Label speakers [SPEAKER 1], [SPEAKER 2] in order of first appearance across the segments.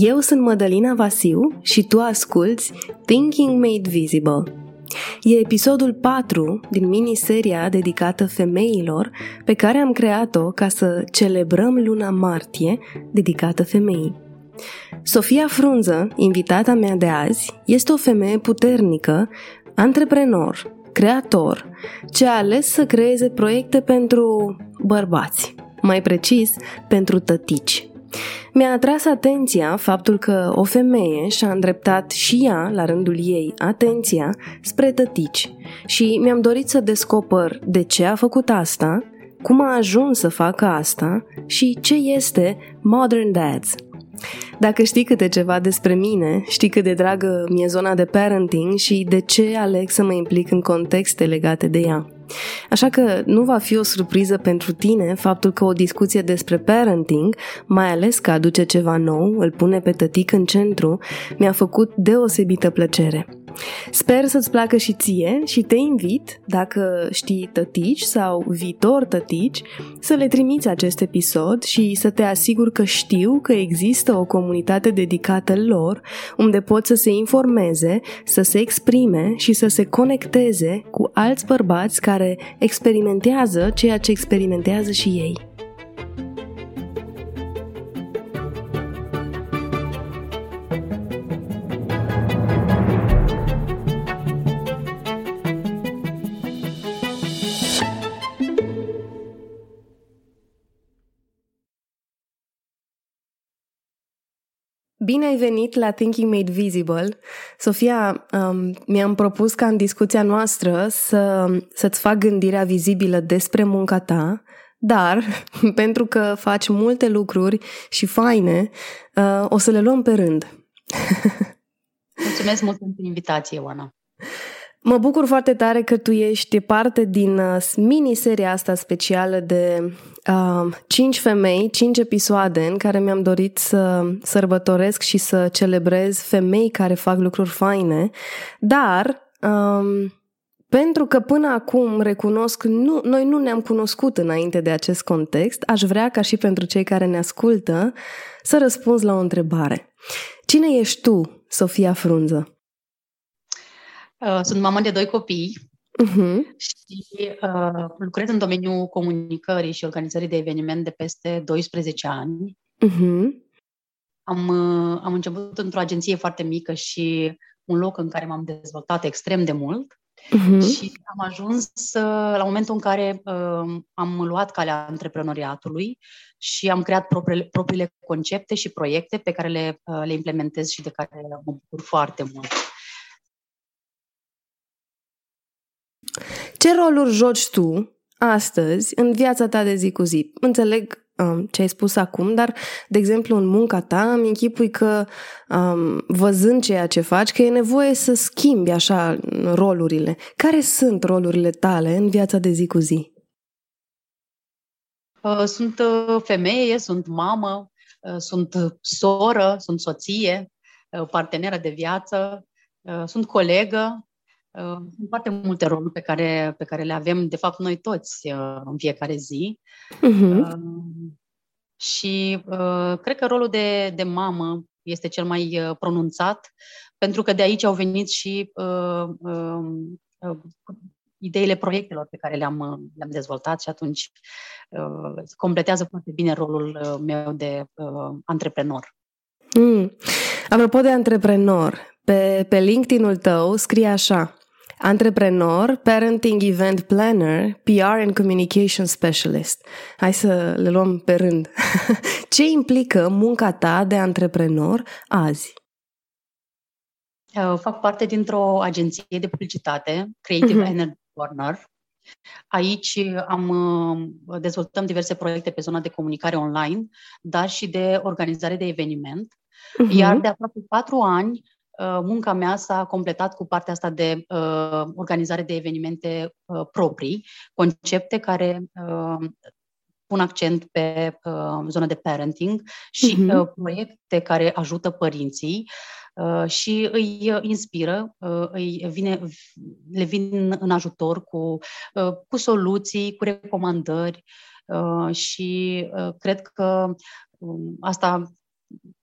[SPEAKER 1] Eu sunt Mădălina Vasiu și tu asculți Thinking Made Visible. E episodul 4 din miniseria dedicată femeilor pe care am creat-o ca să celebrăm luna martie dedicată femeii. Sofia Frunză, invitata mea de azi, este o femeie puternică, antreprenor, creator, ce a ales să creeze proiecte pentru bărbați, mai precis pentru tătici. Mi-a atras atenția faptul că o femeie și-a îndreptat și ea, la rândul ei, atenția spre tătici și mi-am dorit să descoper de ce a făcut asta, cum a ajuns să facă asta și ce este Modern Dads. Dacă știi câte ceva despre mine, știi cât de dragă mi-e zona de parenting și de ce aleg să mă implic în contexte legate de ea. Așa că nu va fi o surpriză pentru tine faptul că o discuție despre parenting, mai ales că aduce ceva nou, îl pune pe tătic în centru, mi-a făcut deosebită plăcere. Sper să-ți placă și ție și te invit, dacă știi tătici sau viitor tătici, să le trimiți acest episod și să te asiguri că știu că există o comunitate dedicată lor, unde pot să se informeze, să se exprime și să se conecteze cu alți bărbați care experimentează ceea ce experimentează și ei. Bine ai venit la Thinking Made Visible. Sofia, um, mi-am propus ca în discuția noastră să, să-ți fac gândirea vizibilă despre munca ta, dar pentru că faci multe lucruri și faine, uh, o să le luăm pe rând.
[SPEAKER 2] Mulțumesc mult pentru invitație, Oana.
[SPEAKER 1] Mă bucur foarte tare că tu ești parte din uh, miniseria asta specială de uh, 5 femei, 5 episoade în care mi-am dorit să sărbătoresc și să celebrez femei care fac lucruri faine, dar um, pentru că până acum recunosc, nu, noi nu ne-am cunoscut înainte de acest context, aș vrea ca și pentru cei care ne ascultă să răspunzi la o întrebare. Cine ești tu, Sofia Frunză?
[SPEAKER 2] Uh, sunt mamă de doi copii uh-huh. și uh, lucrez în domeniul comunicării și organizării de eveniment de peste 12 ani. Uh-huh. Am, uh, am început într-o agenție foarte mică și un loc în care m-am dezvoltat extrem de mult. Uh-huh. Și am ajuns uh, la momentul în care uh, am luat calea antreprenoriatului și am creat propriile, propriile concepte și proiecte pe care le, uh, le implementez și de care mă bucur foarte mult.
[SPEAKER 1] Ce roluri joci tu astăzi în viața ta de zi cu zi? Înțeleg um, ce ai spus acum, dar, de exemplu, în munca ta îmi închipui că, um, văzând ceea ce faci, că e nevoie să schimbi așa rolurile. Care sunt rolurile tale în viața de zi cu zi?
[SPEAKER 2] Uh, sunt uh, femeie, sunt mamă, uh, sunt soră, sunt soție, parteneră de viață, sunt colegă, Uh, sunt foarte multe roluri pe care, pe care le avem, de fapt, noi toți uh, în fiecare zi. Uh-huh. Și uh, cred că rolul de, de mamă este cel mai pronunțat, pentru că de aici au venit și uh, uh, uh, ideile proiectelor pe care le-am, le-am dezvoltat și atunci uh, completează foarte bine rolul meu de uh, antreprenor.
[SPEAKER 1] Mm. Apropo de antreprenor, pe, pe LinkedIn-ul tău scrie așa Antreprenor, Parenting Event Planner, PR and Communication Specialist. Hai să le luăm pe rând. Ce implică munca ta de antreprenor azi?
[SPEAKER 2] Eu fac parte dintr-o agenție de publicitate, Creative uh-huh. Energy Corner. Aici am uh, dezvoltăm diverse proiecte pe zona de comunicare online, dar și de organizare de eveniment. Uh-huh. Iar de aproape patru ani Uh, munca mea s-a completat cu partea asta de uh, organizare de evenimente uh, proprii, concepte care uh, pun accent pe uh, zona de parenting și uh-huh. uh, proiecte care ajută părinții uh, și îi uh, inspiră, uh, îi vine, le vin în ajutor cu, uh, cu soluții, cu recomandări uh, și uh, cred că uh, asta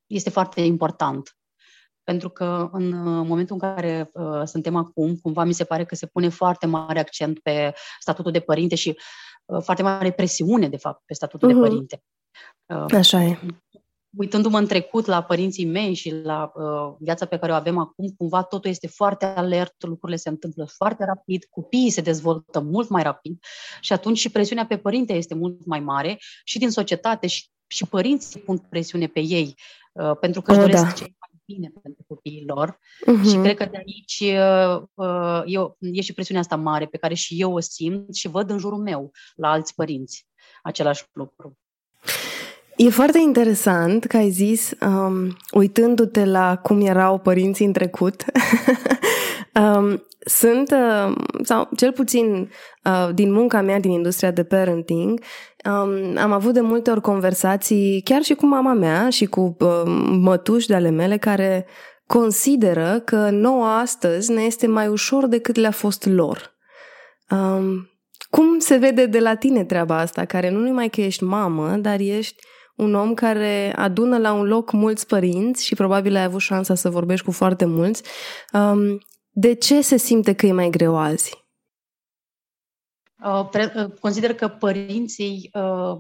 [SPEAKER 2] este foarte important. Pentru că în momentul în care uh, suntem acum, cumva mi se pare că se pune foarte mare accent pe statutul de părinte și uh, foarte mare presiune, de fapt, pe statutul uh-huh. de mhm. părinte.
[SPEAKER 1] Uh, Așa e
[SPEAKER 2] uitându-mă în trecut la părinții mei și la uh, viața pe care o avem acum, cumva totul este foarte alert, lucrurile se întâmplă foarte rapid, copiii se dezvoltă mult mai rapid și atunci și presiunea pe părinte este mult mai mare și din societate și, și părinții pun presiune pe ei uh, pentru că își doresc da. cei mai bine pentru copiii lor uh-huh. și cred că de aici uh, uh, eu, e și presiunea asta mare pe care și eu o simt și văd în jurul meu la alți părinți același lucru.
[SPEAKER 1] E foarte interesant că ai zis, um, uitându-te la cum erau părinții în trecut, um, sunt, uh, sau cel puțin uh, din munca mea din industria de parenting, um, am avut de multe ori conversații chiar și cu mama mea și cu uh, mătuși de ale mele care consideră că nouă astăzi ne este mai ușor decât le-a fost lor. Um, cum se vede de la tine treaba asta, care nu numai că ești mamă, dar ești un om care adună la un loc mulți părinți și probabil ai avut șansa să vorbești cu foarte mulți. Um, de ce se simte că e mai greu azi?
[SPEAKER 2] Uh, uh, consider că părinții uh,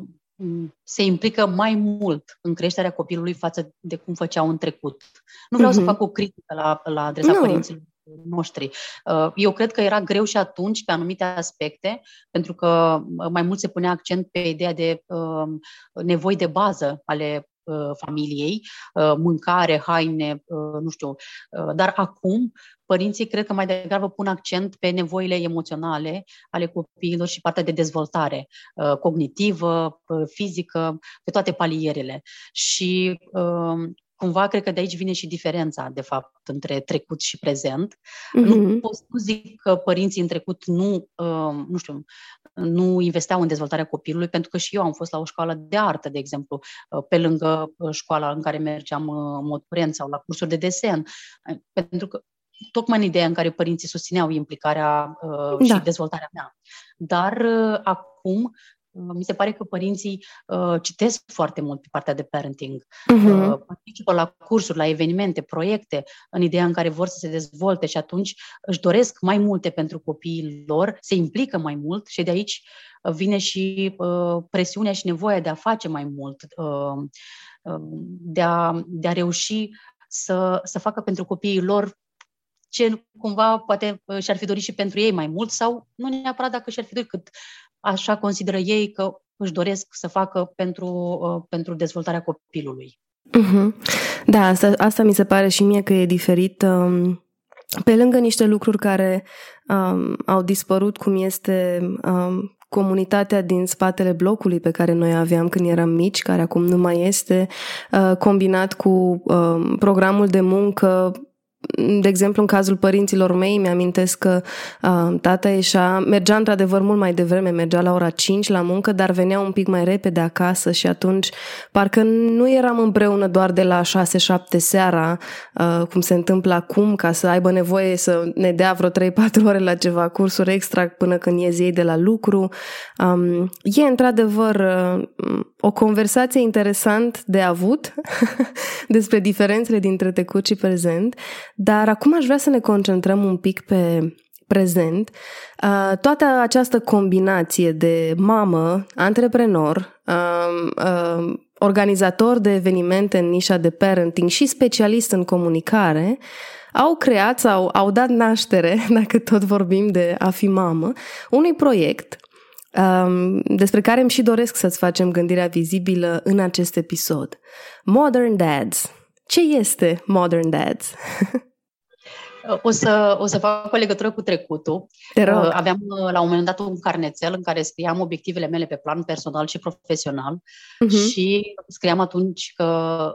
[SPEAKER 2] se implică mai mult în creșterea copilului față de cum făceau în trecut. Nu vreau uh-huh. să mhm. fac o critică la, la adresa no. părinților noștri. Uh, eu cred că era greu și atunci pe anumite aspecte, pentru că uh, mai mult se punea accent pe ideea de uh, nevoi de bază ale familiei, mâncare, haine, nu știu. Dar acum, părinții cred că mai degrabă pun accent pe nevoile emoționale ale copiilor și partea de dezvoltare cognitivă, fizică, pe toate palierele. Și cumva cred că de aici vine și diferența, de fapt, între trecut și prezent. Mm-hmm. Nu pot să zic că părinții în trecut nu, uh, nu știu, nu investeau în dezvoltarea copilului, pentru că și eu am fost la o școală de artă, de exemplu, uh, pe lângă uh, școala în care mergeam uh, în mod curent sau la cursuri de desen, pentru că tocmai în ideea în care părinții susțineau implicarea uh, da. și dezvoltarea mea. Dar uh, acum mi se pare că părinții uh, citesc foarte mult pe partea de parenting, uh-huh. uh, participă la cursuri, la evenimente, proiecte, în ideea în care vor să se dezvolte și atunci își doresc mai multe pentru copiii lor, se implică mai mult și de aici uh, vine și uh, presiunea și nevoia de a face mai mult, uh, uh, de, a, de a reuși să, să facă pentru copiii lor ce cumva poate uh, și-ar fi dorit și pentru ei mai mult sau nu neapărat dacă și-ar fi dorit, cât așa consideră ei că își doresc să facă pentru, uh, pentru dezvoltarea copilului.
[SPEAKER 1] Uh-huh. Da, asta, asta mi se pare și mie că e diferit. Um, pe lângă niște lucruri care um, au dispărut, cum este um, comunitatea din spatele blocului pe care noi aveam când eram mici, care acum nu mai este, uh, combinat cu uh, programul de muncă de exemplu, în cazul părinților mei, mi-amintesc că uh, tata ieșea, mergea într-adevăr mult mai devreme, mergea la ora 5 la muncă, dar venea un pic mai repede acasă și atunci parcă nu eram împreună doar de la 6-7 seara, uh, cum se întâmplă acum, ca să aibă nevoie să ne dea vreo 3-4 ore la ceva cursuri extra până când ies ei de la lucru. Um, e într-adevăr uh, o conversație interesant de avut despre diferențele dintre trecut și prezent, dar acum aș vrea să ne concentrăm un pic pe prezent. Uh, toată această combinație de mamă, antreprenor, um, um, organizator de evenimente în nișa de parenting și specialist în comunicare, au creat sau au dat naștere, dacă tot vorbim de a fi mamă, unui proiect um, despre care îmi și doresc să-ți facem gândirea vizibilă în acest episod. Modern Dads. Ce este Modern Dads?
[SPEAKER 2] O să, o să fac o legătură cu trecutul.
[SPEAKER 1] Te rog. Uh,
[SPEAKER 2] aveam uh, la un moment dat un carnețel în care scriam obiectivele mele pe plan personal și profesional uh-huh. și scriam atunci că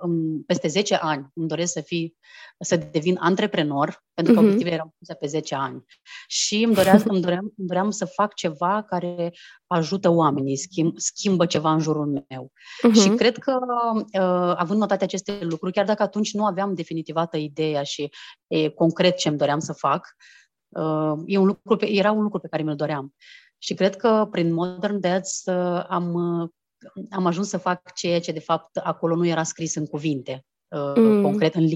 [SPEAKER 2] um, peste 10 ani îmi doresc să fi să devin antreprenor, pentru că uh-huh. obiectivele erau puse pe 10 ani. Și îmi doream, îmi, doream, îmi doream să fac ceva care ajută oamenii, schimb, schimbă ceva în jurul meu. Uh-huh. Și cred că, uh, având notate aceste lucruri, chiar dacă atunci nu aveam definitivată ideea și e, concret ce îmi doream să fac, uh, e un lucru pe, era un lucru pe care mi-l doream. Și cred că prin Modern Dads uh, am, uh, am ajuns să fac ceea ce de fapt acolo nu era scris în cuvinte. uh, mm. concret în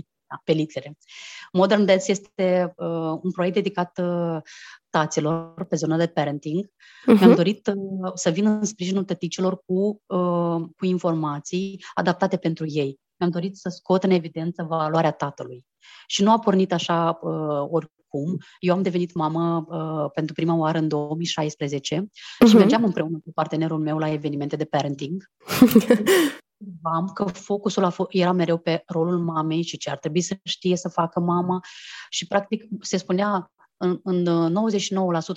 [SPEAKER 2] pe litere. Modern Dads este uh, un proiect dedicat uh, taților pe zona de parenting. Uh-huh. Mi-am dorit uh, să vin în sprijinul tăticilor cu, uh, cu informații adaptate pentru ei. Mi-am dorit să scot în evidență valoarea tatălui. Și nu a pornit așa uh, oricum. Eu am devenit mamă uh, pentru prima oară în 2016 uh-huh. și mhm. mergeam împreună cu partenerul meu la evenimente de parenting. observam că focusul a f- era mereu pe rolul mamei și ce ar trebui să știe să facă mama și practic se spunea în, în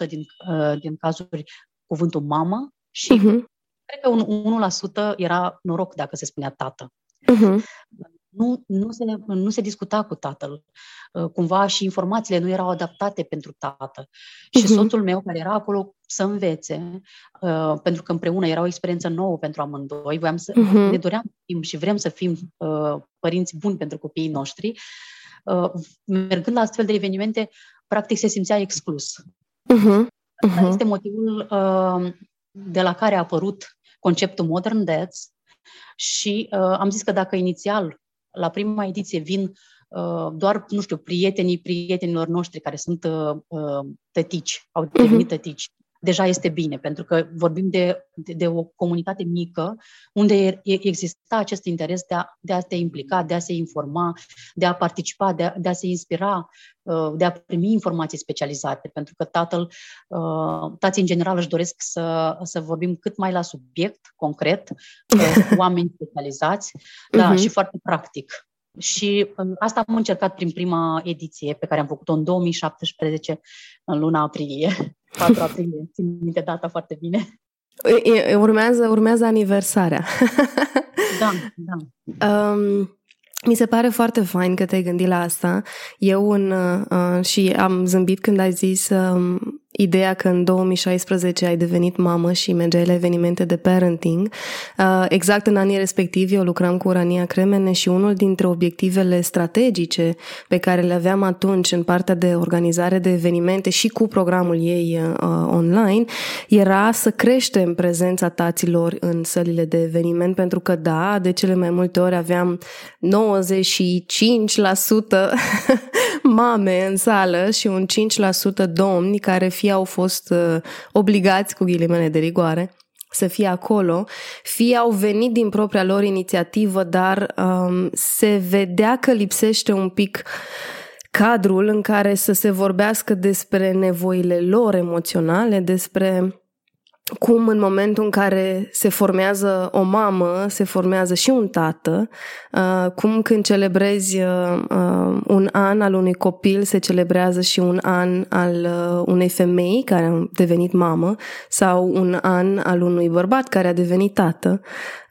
[SPEAKER 2] 99% din, uh, din cazuri cuvântul mamă și uh-huh. cred că un 1% era noroc dacă se spunea tată. Uh-huh nu, nu, se, nu se discuta cu tatăl. Uh, cumva și informațiile nu erau adaptate pentru tată. Și uh-huh. soțul meu, care era acolo să învețe, uh, pentru că împreună era o experiență nouă pentru amândoi, voiam să, uh-huh. ne doream să fim și vrem să fim uh, părinți buni pentru copiii noștri, uh, mergând la astfel de evenimente, practic se simțea exclus. Uh-huh. Uh-huh. Este motivul uh, de la care a apărut conceptul Modern Dads și uh, am zis că dacă inițial la prima ediție vin uh, doar, nu știu, prietenii prietenilor noștri care sunt uh, uh tătici, au devenit uh-huh. tătici deja este bine, pentru că vorbim de, de, de o comunitate mică unde exista acest interes de a, de a te implica, de a se informa, de a participa, de a, de a se inspira, uh, de a primi informații specializate, pentru că tatăl, uh, tații în general își doresc să, să vorbim cât mai la subiect, concret, uh, cu oameni specializați, uh-huh. da, și foarte practic. Și asta am încercat prin prima ediție pe care am făcut-o în 2017, în luna aprilie. 4 aprilie, țin minte data foarte bine.
[SPEAKER 1] Urmează, urmează aniversarea.
[SPEAKER 2] da, da.
[SPEAKER 1] Um, mi se pare foarte fain că te-ai gândit la asta. Eu în, uh, și am zâmbit când ai zis uh, ideea că în 2016 ai devenit mamă și mergeai la evenimente de parenting. Uh, exact în anii respectivi eu lucram cu Urania Cremene și unul dintre obiectivele strategice pe care le aveam atunci în partea de organizare de evenimente și cu programul ei uh, online era să creștem prezența taților în sălile de eveniment pentru că da, de cele mai multe ori aveam 95% mame în sală și un 5% domni care fie au fost uh, obligați, cu ghilimele de rigoare, să fie acolo, fie au venit din propria lor inițiativă, dar um, se vedea că lipsește un pic cadrul în care să se vorbească despre nevoile lor emoționale, despre cum în momentul în care se formează o mamă, se formează și un tată, uh, cum când celebrezi uh, uh, un an al unui copil, se celebrează și un an al unei femei care a devenit mamă sau un an al unui bărbat care a devenit tată.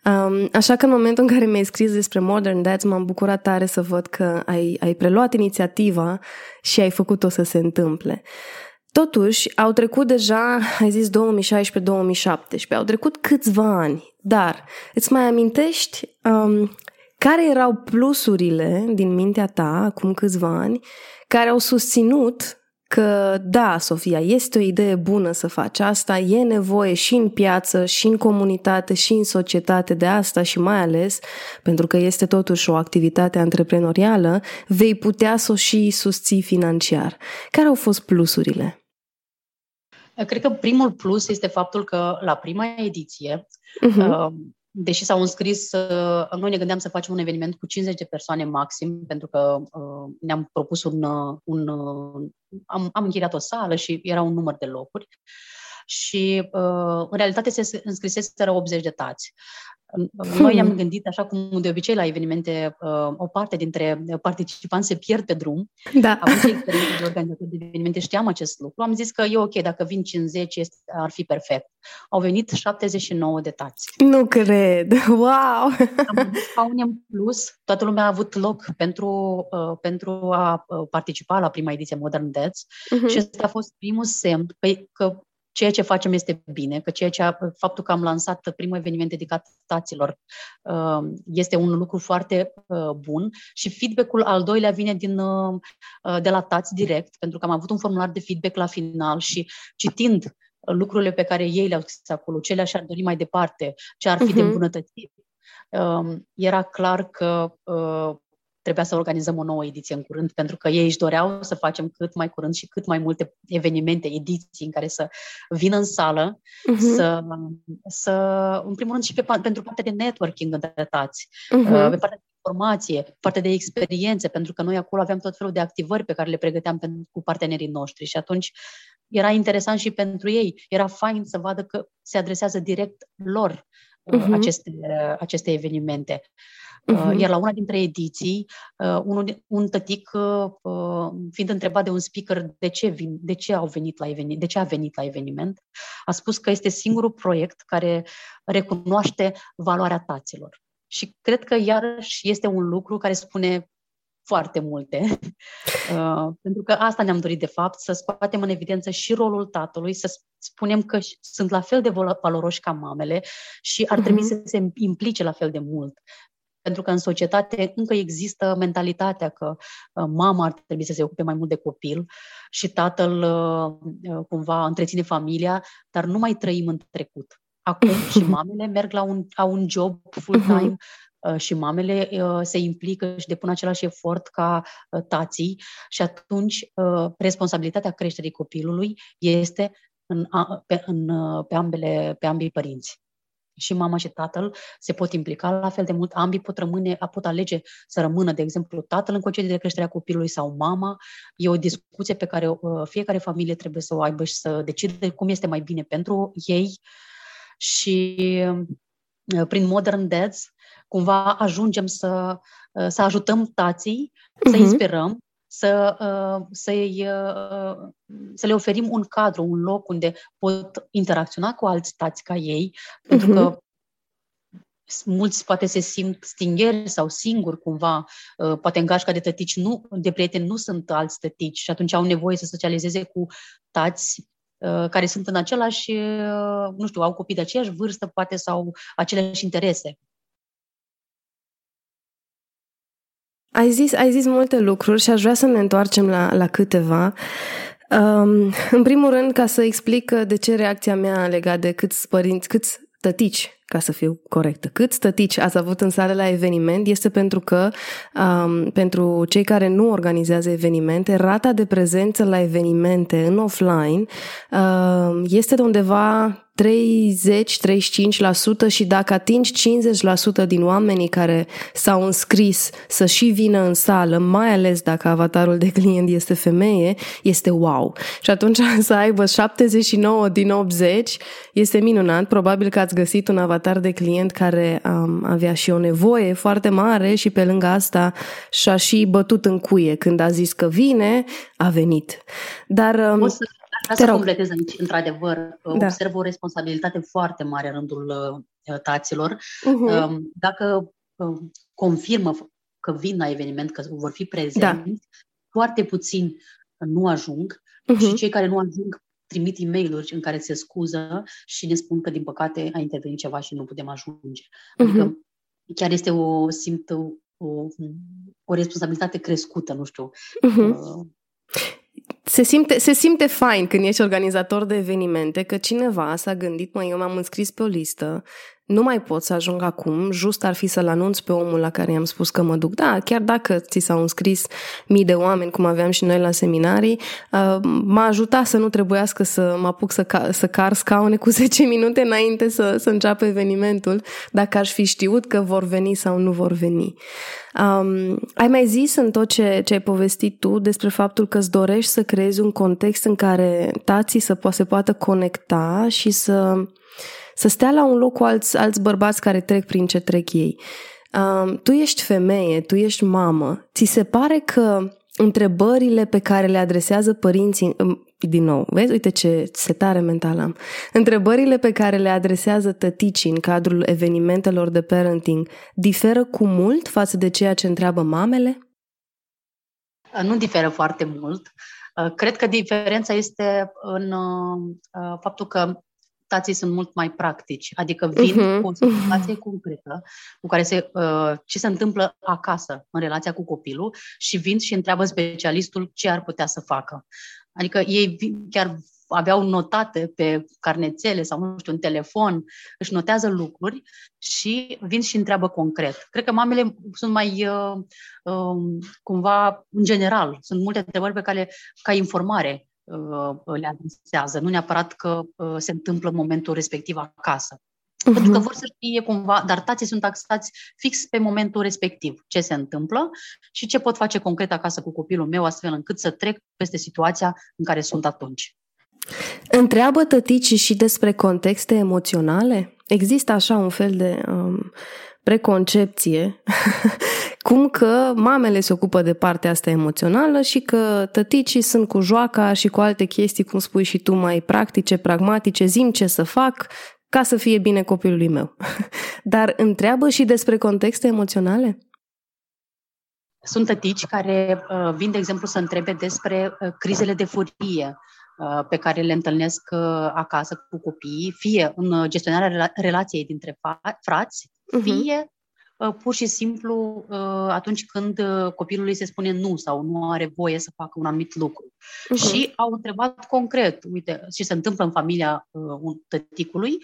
[SPEAKER 1] Um, așa că în momentul în care mi-ai scris despre Modern Dads, m-am bucurat tare să văd că ai, ai preluat inițiativa și ai făcut-o să se întâmple. Totuși, au trecut deja, ai zis 2016-2017, au trecut câțiva ani, dar îți mai amintești um, care erau plusurile din mintea ta acum câțiva ani care au susținut că da, Sofia, este o idee bună să faci asta, e nevoie și în piață, și în comunitate, și în societate de asta și mai ales, pentru că este totuși o activitate antreprenorială, vei putea să o și susții financiar. Care au fost plusurile?
[SPEAKER 2] Cred că primul plus este faptul că la prima ediție, uh-huh. deși s-au înscris, uh, noi ne gândeam să facem un eveniment cu 50 de persoane maxim, pentru că uh, ne-am propus un... Uh, un am, am închiriat o sală și era un număr de locuri și în realitate se înscriseseră 80 de tați. Noi ne-am gândit, așa cum de obicei la evenimente, uh, o parte dintre participanți se pierd pe drum.
[SPEAKER 1] Da.
[SPEAKER 2] Având experiență de organizator de evenimente, știam acest lucru. Am zis că e ok, dacă vin 50, este, ar fi perfect. Au venit 79 de tați.
[SPEAKER 1] Nu cred! Wow!
[SPEAKER 2] Am în plus, toată lumea a avut loc pentru, uh, pentru a uh, participa la prima ediție Modern Dads uh-huh. și ăsta a fost primul semn păi, că ceea ce facem este bine, că ceea ce a, faptul că am lansat primul eveniment dedicat taților uh, este un lucru foarte uh, bun și feedback-ul al doilea vine din, uh, de la tați direct, pentru că am avut un formular de feedback la final și citind lucrurile pe care ei le-au scris acolo, ce le-aș dori mai departe, ce ar fi uh-huh. de mhm. îmbunătățit, era clar că trebuia să organizăm o nouă ediție în curând, pentru că ei își doreau să facem cât mai curând și cât mai multe evenimente, ediții în care să vină în sală, uh-huh. să, să, în primul rând, și pe, pentru partea de networking între tați, uh-huh. pe partea de informație, partea de experiențe, pentru că noi acolo aveam tot felul de activări pe care le pregăteam pentru, cu partenerii noștri și atunci era interesant și pentru ei. Era fain să vadă că se adresează direct lor uh-huh. aceste, aceste evenimente. Uh-huh. Iar la una dintre ediții, uh, unul, un tătic, uh, fiind întrebat de un speaker de ce, vin, de ce, au venit la eveniment, de ce a venit la eveniment, a spus că este singurul proiect care recunoaște valoarea taților. Și cred că iarăși este un lucru care spune foarte multe, uh, pentru că asta ne-am dorit de fapt, să scoatem în evidență și rolul tatălui, să spunem că sunt la fel de valoroși ca mamele și ar trebui uh-huh. să se implice la fel de mult. Pentru că în societate încă există mentalitatea că uh, mama ar trebui să se ocupe mai mult de copil și tatăl uh, uh cumva întreține familia, dar nu mai trăim în trecut. Acum și mamele merg la un, au un job full-time, uh, și mamele uh, se implică și depun același efort ca uh, tații și atunci responsabilitatea creșterii copilului este în, pe, în, pe, ambele, pe ambii părinți și mama și tatăl se pot implica la fel de mult, ambii pot rămâne, pot alege să rămână, de exemplu, tatăl în concediu de creștere a copilului sau mama. E o discuție pe care uh, fiecare familie trebuie să o aibă și să decide cum este mai bine pentru ei și uh, prin Modern Dads cumva ajungem să, uh, să ajutăm tații, uh-huh. să inspirăm să, uh, să-i, uh, să le oferim un cadru, un loc unde pot interacționa cu alți tați ca ei, uh-huh. pentru mhm. că mulți poate se simt stingeri sau singuri cumva, uh, poate în gașca de tătici, nu, de prieteni nu sunt alți tătici și atunci au nevoie să socializeze cu tați care sunt în același, nu știu, au copii de aceeași vârstă, poate, sau aceleași interese.
[SPEAKER 1] Ai zis, ai zis multe lucruri și aș vrea să ne întoarcem la, la câteva. Um, în primul rând, ca să explic de ce reacția mea legat de câți părinți, câți tătici ca să fiu corectă. Cât stătici ați avut în sală la eveniment este pentru că um, pentru cei care nu organizează evenimente, rata de prezență la evenimente în offline uh, este de undeva 30-35% și dacă atingi 50% din oamenii care s-au înscris să și vină în sală, mai ales dacă avatarul de client este femeie, este wow. Și atunci să aibă 79 din 80 este minunat. Probabil că ați găsit un avatar de client care um, avea și o nevoie foarte mare și pe lângă asta și-a și bătut în cuie. Când a zis că vine, a venit. Dar um,
[SPEAKER 2] o să Vreau să completez aici, într-adevăr, da. observ o responsabilitate foarte mare în rândul uh, taților. Uh-huh. Dacă uh, confirmă că vin la eveniment, că vor fi prezenți, da. foarte puțini nu ajung uh-huh. și cei care nu ajung trimit e mail în care se scuză și ne spun că, din păcate, a intervenit ceva și nu putem ajunge. Adică uh-huh. chiar este o, simt o, o, o responsabilitate crescută, nu știu. Uh-huh. Uh,
[SPEAKER 1] se simte, se simte fain când ești organizator de evenimente că cineva s-a gândit, măi, eu m-am înscris pe o listă, nu mai pot să ajung acum, just ar fi să-l anunț pe omul la care i-am spus că mă duc. Da, chiar dacă ți s-au înscris mii de oameni, cum aveam și noi la seminarii, uh, m-a ajutat să nu trebuiască să mă apuc să, ca, să car scaune cu 10 minute înainte să, să înceapă evenimentul, dacă aș fi știut că vor veni sau nu vor veni. Um, ai mai zis în tot ce, ce ai povestit tu despre faptul că îți dorești să creezi un context în care tații să po- se poată conecta și să să stea la un loc cu alți, alți bărbați care trec prin ce trec ei. Um, tu ești femeie, tu ești mamă. Ți se pare că întrebările pe care le adresează părinții, um, din nou, vezi, uite ce setare mentală am. Întrebările pe care le adresează tăticii în cadrul evenimentelor de parenting diferă cu mult față de ceea ce întreabă mamele?
[SPEAKER 2] Nu diferă foarte mult. Uh, cred că diferența este în uh, faptul că tații sunt mult mai practici, adică vin uh-huh. cu o situație concretă cu care se, uh, ce se întâmplă acasă în relația cu copilul și vin și întreabă specialistul ce ar putea să facă. Adică ei vin, chiar aveau notate pe carnețele sau, nu știu, în telefon, își notează lucruri și vin și întreabă concret. Cred că mamele sunt mai, uh, uh, cumva, în general, sunt multe întrebări pe care, ca informare, uh, le adresează, nu neapărat că uh, se întâmplă în momentul respectiv acasă. Uh-huh. Pentru că vor să știe cumva, dar tații sunt taxați fix pe momentul respectiv, ce se întâmplă și ce pot face concret acasă cu copilul meu, astfel încât să trec peste situația în care sunt atunci.
[SPEAKER 1] Întreabă tăticii și despre contexte emoționale? Există așa un fel de um, preconcepție, cum că mamele se ocupă de partea asta emoțională și că tăticii sunt cu joaca și cu alte chestii, cum spui și tu, mai practice, pragmatice, zim ce să fac, ca să fie bine copilului meu. Dar întreabă și despre contexte emoționale?
[SPEAKER 2] Sunt tătici care uh, vin, de exemplu, să întrebe despre uh, crizele de furie uh, pe care le întâlnesc uh, acasă cu copiii, fie în gestionarea relației dintre frați, uh-huh. fie Uh, pur și simplu uh, atunci când uh, copilului se spune nu sau nu are voie să facă un anumit lucru. Uh-huh. Și au întrebat concret, uite, ce se întâmplă în familia tăticului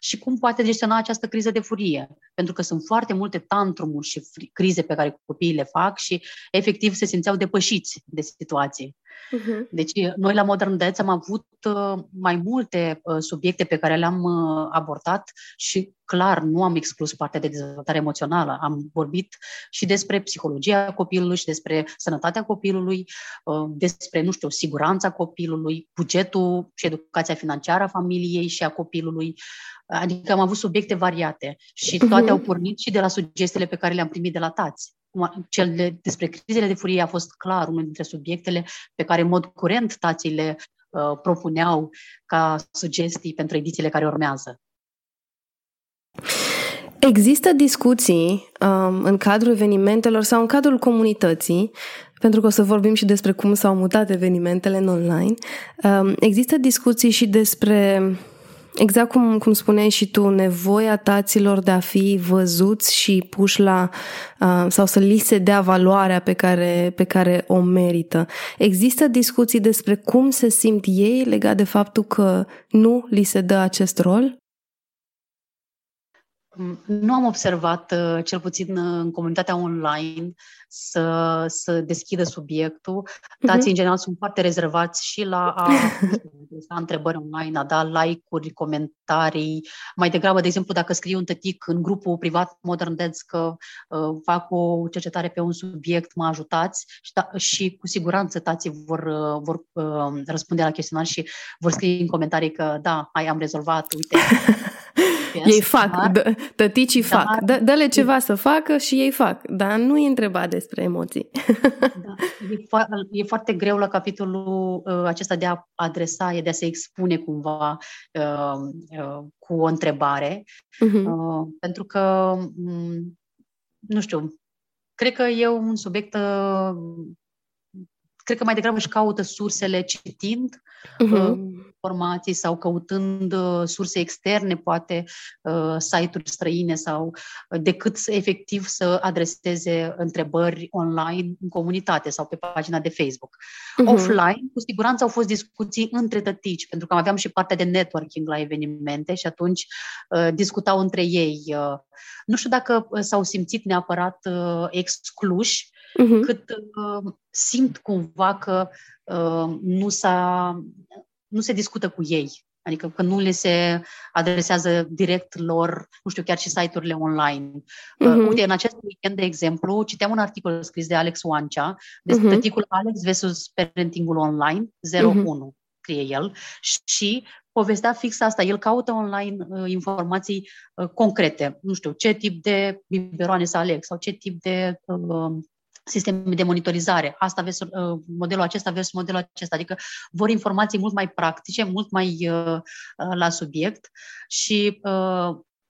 [SPEAKER 2] și cum poate gestiona această criză de furie. Pentru că sunt foarte multe tantrumuri și crize pe care copiii le fac și efectiv se simțeau depășiți de situație. Uh-huh. Deci noi la Modern Dads am avut mai multe subiecte pe care le-am abordat și clar nu am exclus partea de dezvoltare emoțională. Am vorbit și despre psihologia copilului și despre sănătatea copilului, uh, despre, nu știu, siguranța copilului, bugetul și educația financiară a familiei și a copilului. Adică am avut subiecte variate și toate uh-huh. au pornit și de la sugestiile pe care le-am primit de la tați. Cel de, despre crizele de furie a fost clar unul dintre subiectele pe care în mod curent tații le uh, propuneau ca sugestii pentru edițiile care urmează.
[SPEAKER 1] Există discuții um, în cadrul evenimentelor sau în cadrul comunității, pentru că o să vorbim și despre cum s-au mutat evenimentele în online. Um, există discuții și despre, exact cum, cum spuneai și tu, nevoia taților de a fi văzuți și puși la, uh, sau să li se dea valoarea pe care, pe care o merită. Există discuții despre cum se simt ei legat de faptul că nu li se dă acest rol?
[SPEAKER 2] Nu am observat, uh, cel puțin uh, în comunitatea online, să, să deschidă subiectul. Tații, uh-huh. în general, sunt foarte rezervați și la a la întrebări online, a da like-uri, comentarii. Mai degrabă, de exemplu, dacă scriu un tătic în grupul privat Modern Dads că uh, fac o cercetare pe un subiect, mă ajutați și, da, și cu siguranță tații vor, uh, vor uh, răspunde la chestionar și vor scrie în comentarii că da, hai, am rezolvat, uite.
[SPEAKER 1] ei fac, dar, tăticii dar, fac. Dă, dă-le ceva să facă și ei fac, dar nu e întrebat despre emoții.
[SPEAKER 2] Da, e, fo- e foarte greu la capitolul uh, acesta de a adresa, e de a se expune cumva uh, uh, cu o întrebare, uh-huh. uh, pentru că, um, nu știu, cred că e un subiect uh, cred că mai degrabă își caută sursele citind uh-huh. Informații sau căutând uh, surse externe, poate uh, site-uri străine sau uh, decât să, efectiv să adreseze întrebări online în comunitate sau pe pagina de Facebook. Uh-huh. Offline, cu siguranță au fost discuții între tătici, pentru că aveam și partea de networking la evenimente și atunci uh, discutau între ei. Uh, nu știu dacă uh, s-au simțit neapărat uh, excluși, uh-huh. cât uh, simt cumva că uh, nu, s-a, nu se discută cu ei. Adică că nu le se adresează direct lor, nu știu, chiar și site-urile online. Uh-huh. Uh, uite, în acest weekend, de exemplu, citeam un articol scris de Alex Oancea despre uh-huh. tăticul Alex versus parentingul online 01, uh-huh. scrie el, și povestea fix asta. El caută online uh, informații uh, concrete. Nu știu, ce tip de biberoane să aleg sau ce tip de uh, sisteme de monitorizare. Asta vezi, uh, modelul acesta versus modelul acesta. Adică vor informații mult mai practice, mult mai uh, uh, la subiect și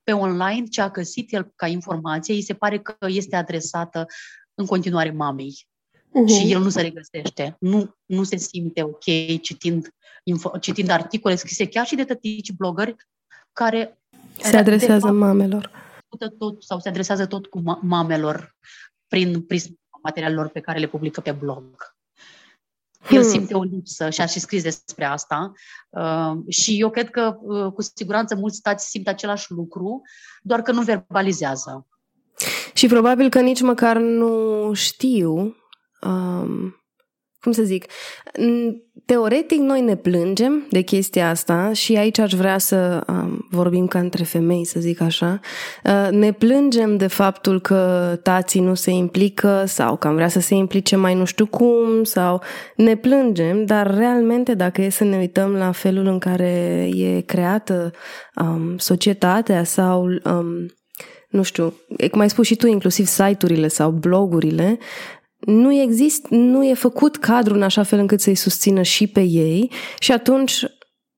[SPEAKER 2] pe online ce a găsit el ca informație, îi se pare că este adresată în continuare mamei. Uh-huh. Și el nu se regăsește, nu, nu se simte ok citind, info, citind articole scrise chiar și de tătici blogări care
[SPEAKER 1] se adresează fapt, mamelor.
[SPEAKER 2] Tot, sau se adresează tot cu mamelor prin prisma materialelor pe care le publică pe blog. El hmm. simte o lipsă și a și scris despre asta. Uh, și eu cred că, uh, cu siguranță, mulți tați simt același lucru, doar că nu verbalizează.
[SPEAKER 1] Și probabil că nici măcar nu știu um, cum să zic, teoretic noi ne plângem de chestia asta și aici aș vrea să um, vorbim ca între femei, să zic așa. Uh, ne plângem de faptul că tații nu se implică sau că am vrea să se implice mai nu știu cum sau ne plângem, dar realmente dacă e să ne uităm la felul în care e creată um, societatea sau um, nu știu, cum ai spus și tu, inclusiv site-urile sau blogurile, nu există, nu e făcut cadrul în așa fel încât să-i susțină și pe ei și atunci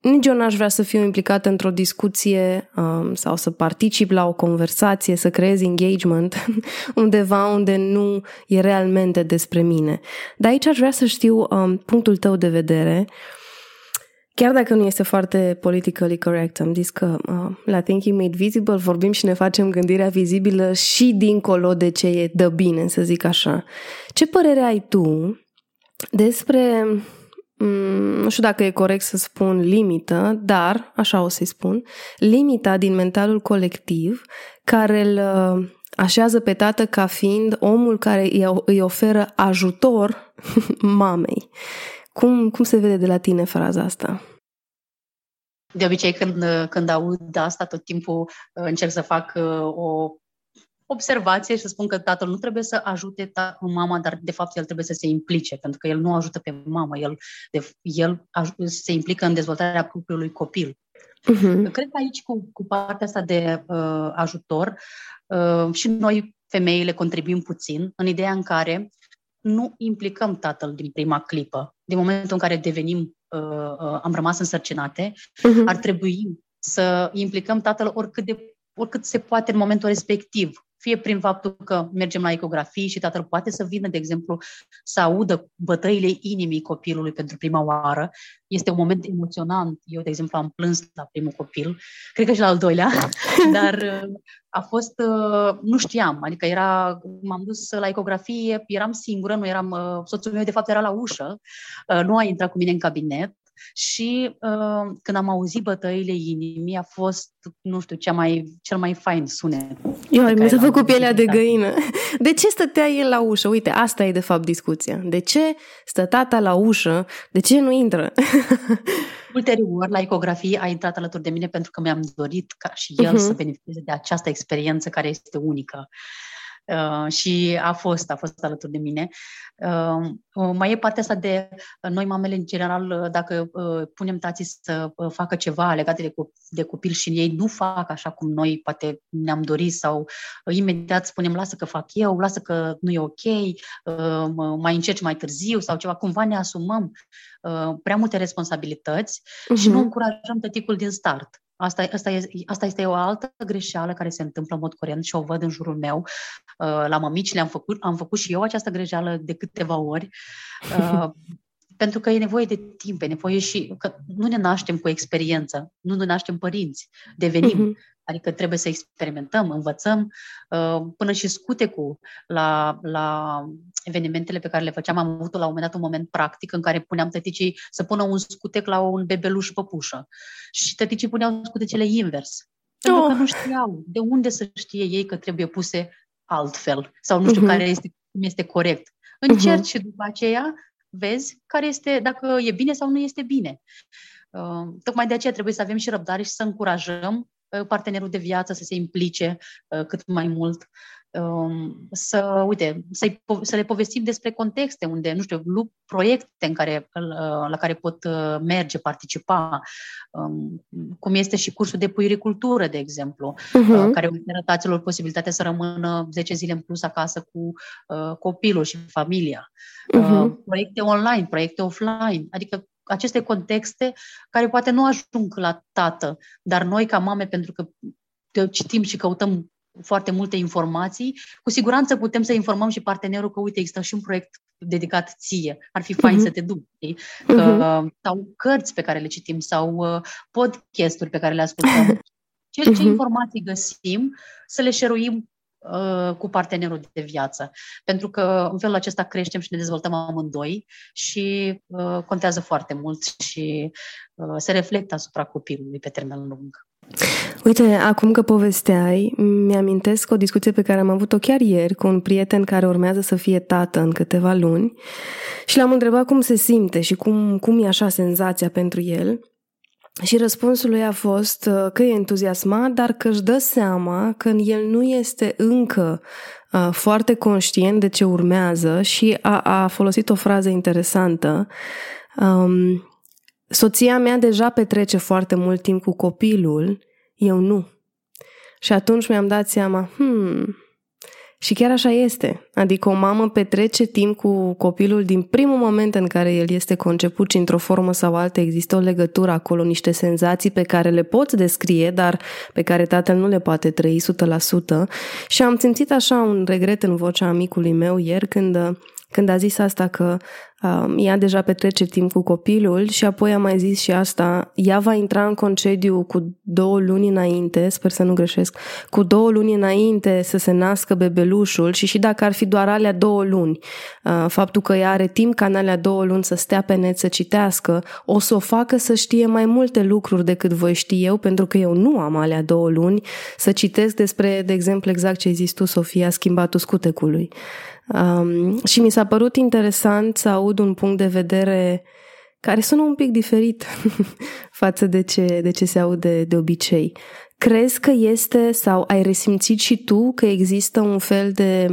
[SPEAKER 1] nici eu n-aș vrea să fiu implicată într-o discuție um, sau să particip la o conversație, să creez engagement undeva unde nu e realmente despre mine. Dar aici aș vrea să știu um, punctul tău de vedere uh, Chiar dacă nu este foarte politically correct, am zis că uh, la Thinking Made Visible vorbim și ne facem gândirea vizibilă și dincolo de ce e dă bine, să zic așa. Ce părere ai tu despre, um, nu știu dacă e corect să spun limită, dar, așa o să-i spun, limita din mentalul colectiv care îl uh, așează pe tată ca fiind omul care îi oferă ajutor mamei. Cum, cum se vede de la tine fraza asta?
[SPEAKER 2] De obicei, când, când aud asta, tot timpul uh, încerc să fac uh, o observație și să spun că tatăl nu trebuie să ajute ta- mama, dar de fapt el trebuie să se implice, pentru că el nu ajută pe mama, el, de, el aj- se implică în dezvoltarea propriului copil. Uh-huh. Cred că aici, cu, cu partea asta de uh, ajutor, uh, și noi, femeile, contribuim puțin în ideea în care nu implicăm tatăl din prima clipă. Din momentul în care devenim, uh, uh, am rămas însărcinate, uh-huh. ar trebui să implicăm tatăl oricât, de, oricât se poate în momentul respectiv. Fie prin faptul că mergem la ecografii și tatăl poate să vină, de exemplu, să audă bătăile inimii copilului pentru prima oară. Este un moment emoționant. Eu, de exemplu, am plâns la primul copil, cred că și la al doilea, dar uh, a fost, uh, nu știam, adică era, m-am dus la ecografie, eram singură, nu eram, uh, soțul meu de fapt era la ușă, nu a intrat cu mine în cabinet, și uh, când am auzit bătăile inimii, a fost, nu știu, cea mai, cel mai fain sunet.
[SPEAKER 1] Eu, mi s-a făcut pielea de găină. De ce stătea el la ușă? Uite, asta e de fapt discuția. De ce stă tata la ușă? De ce nu intră?
[SPEAKER 2] Ulterior, la ecografie, a intrat alături de mine pentru că mi-am dorit ca și el uh-huh. să beneficieze de această experiență care este unică. Uh, și a fost, a fost alături de mine. Uh, uh, mai e partea asta de noi mamele în general, dacă punem tații să facă ceva legat de, de copil și ei nu fac așa cum noi poate ne-am dorit sau imediat spunem lasă că fac eu, lasă că nu e ok, mai încerci mai târziu sau ceva, cumva ne asumăm prea multe responsabilități uh-huh. și nu încurajăm tăticul din start. Asta, asta, este, asta este o altă greșeală care se întâmplă în mod curent și o văd în jurul meu. Uh, la mămici le-am făcut, am făcut și eu această greșeală de câteva ori. Uh, pentru că e nevoie de timp, e nevoie și că nu ne naștem cu experiență, nu ne naștem părinți, devenim. Uh-huh. Adică trebuie să experimentăm, învățăm, uh, până și scutecul la, la evenimentele pe care le făceam. Am avut la un moment dat un moment practic în care puneam tăticii să pună un scutec la un bebeluș păpușă. Și tăticii puneau scutecele invers. Pentru oh. că nu știau de unde să știe ei că trebuie puse altfel sau nu știu uh-huh. care este, cum este corect. Încerci uh-huh. și după aceea vezi care este, dacă e bine sau nu este bine. Uh, tocmai de aceea trebuie să avem și răbdare și să încurajăm uh, partenerul de viață să se implice uh, cât mai mult Um, să, uite, să să le povestim despre contexte unde, nu știu, proiecte în care, uh, la care pot uh, merge, participa, um, cum este și cursul de puericultură, de exemplu, uh-huh. care oferă taților posibilitatea să rămână 10 zile în plus acasă cu copilul și familia. Uh-huh. Proiecte online, proiecte offline, adică aceste contexte care poate nu ajung la tată, dar noi ca mame, pentru că citim și căutăm foarte multe informații, cu siguranță putem să informăm și partenerul că, uite, există și un proiect dedicat ție. Ar fi fain uh-huh. să te duci. Că, uh-huh. Sau cărți pe care le citim, sau uh, podcasturi pe care le ascultăm. Ce, ce uh-huh. informații găsim, să le șeruim uh, cu partenerul de viață. Pentru că în felul acesta creștem și ne dezvoltăm amândoi și uh, contează foarte mult și uh, se reflectă asupra copilului pe termen lung.
[SPEAKER 1] Uite, acum că povesteai, mi-amintesc o discuție pe care am avut-o chiar ieri cu un prieten care urmează să fie tată în câteva luni și l-am întrebat cum se simte și cum, cum e așa senzația pentru el. Și răspunsul lui a fost uh, că e entuziasmat, dar că își dă seama că el nu este încă uh, foarte conștient de ce urmează și a, a folosit o frază interesantă. Um, soția mea deja petrece foarte mult timp cu copilul, eu nu. Și atunci mi-am dat seama, hmm, și chiar așa este. Adică o mamă petrece timp cu copilul din primul moment în care el este conceput și într-o formă sau altă există o legătură acolo, niște senzații pe care le poți descrie, dar pe care tatăl nu le poate trăi 100%. Și am simțit așa un regret în vocea amicului meu ieri când când a zis asta că uh, ea deja petrece timp cu copilul și apoi a mai zis și asta, ea va intra în concediu cu două luni înainte, sper să nu greșesc, cu două luni înainte să se nască bebelușul și și dacă ar fi doar alea două luni, uh, faptul că ea are timp ca în alea două luni să stea pe net să citească, o să o facă să știe mai multe lucruri decât voi ști eu, pentru că eu nu am alea două luni să citesc despre, de exemplu, exact ce ai zis tu, Sofia, schimbatul scutecului. Um, și mi s-a părut interesant să aud un punct de vedere care sună un pic diferit față de ce, de ce se aude de obicei. Crezi că este sau ai resimțit și tu că există un fel de,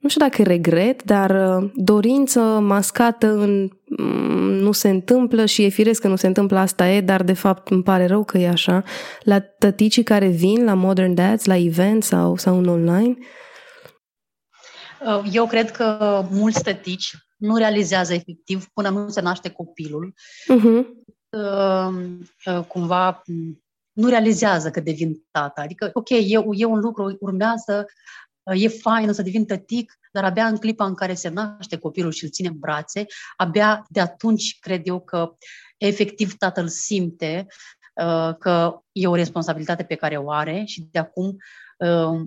[SPEAKER 1] nu știu dacă e regret, dar uh, dorință mascată în mm, nu se întâmplă și e firesc că nu se întâmplă asta e, dar de fapt îmi pare rău că e așa, la tăticii care vin la Modern Dads, la event sau, sau în online? Uh,
[SPEAKER 2] Uh, eu cred că mulți tătici nu realizează efectiv până nu se naște copilul. Uh-huh. Cumva nu realizează că devin tată. Adică, ok, e, e un lucru, urmează, uh, e fain să devin tătic, dar abia în clipa în care se naște copilul și îl ține în brațe, abia de atunci cred eu că efectiv tatăl simte că e o responsabilitate pe care o are și de acum Uh,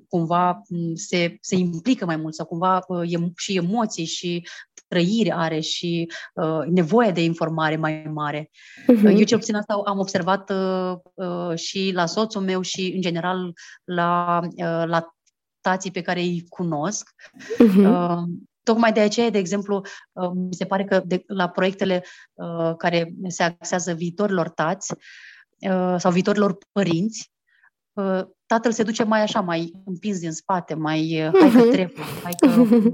[SPEAKER 2] cumva mm, se, se implică mai mult sau cumva uh, e, și emoții și trăire are și uh, nevoie de informare mai mare. Uh-huh. Eu cel puțin asta am observat uh, uh, și la soțul meu și în general la, uh, la tații pe care îi cunosc. Uh-huh. Uh, Tocmai de aceea, de exemplu, mi se pare că de, la proiectele uh, care se axează viitorilor tați uh, sau viitorilor părinți, uh, tatăl se duce mai așa, mai împins din spate, mai uh, hai că mhm. trebuie, hai că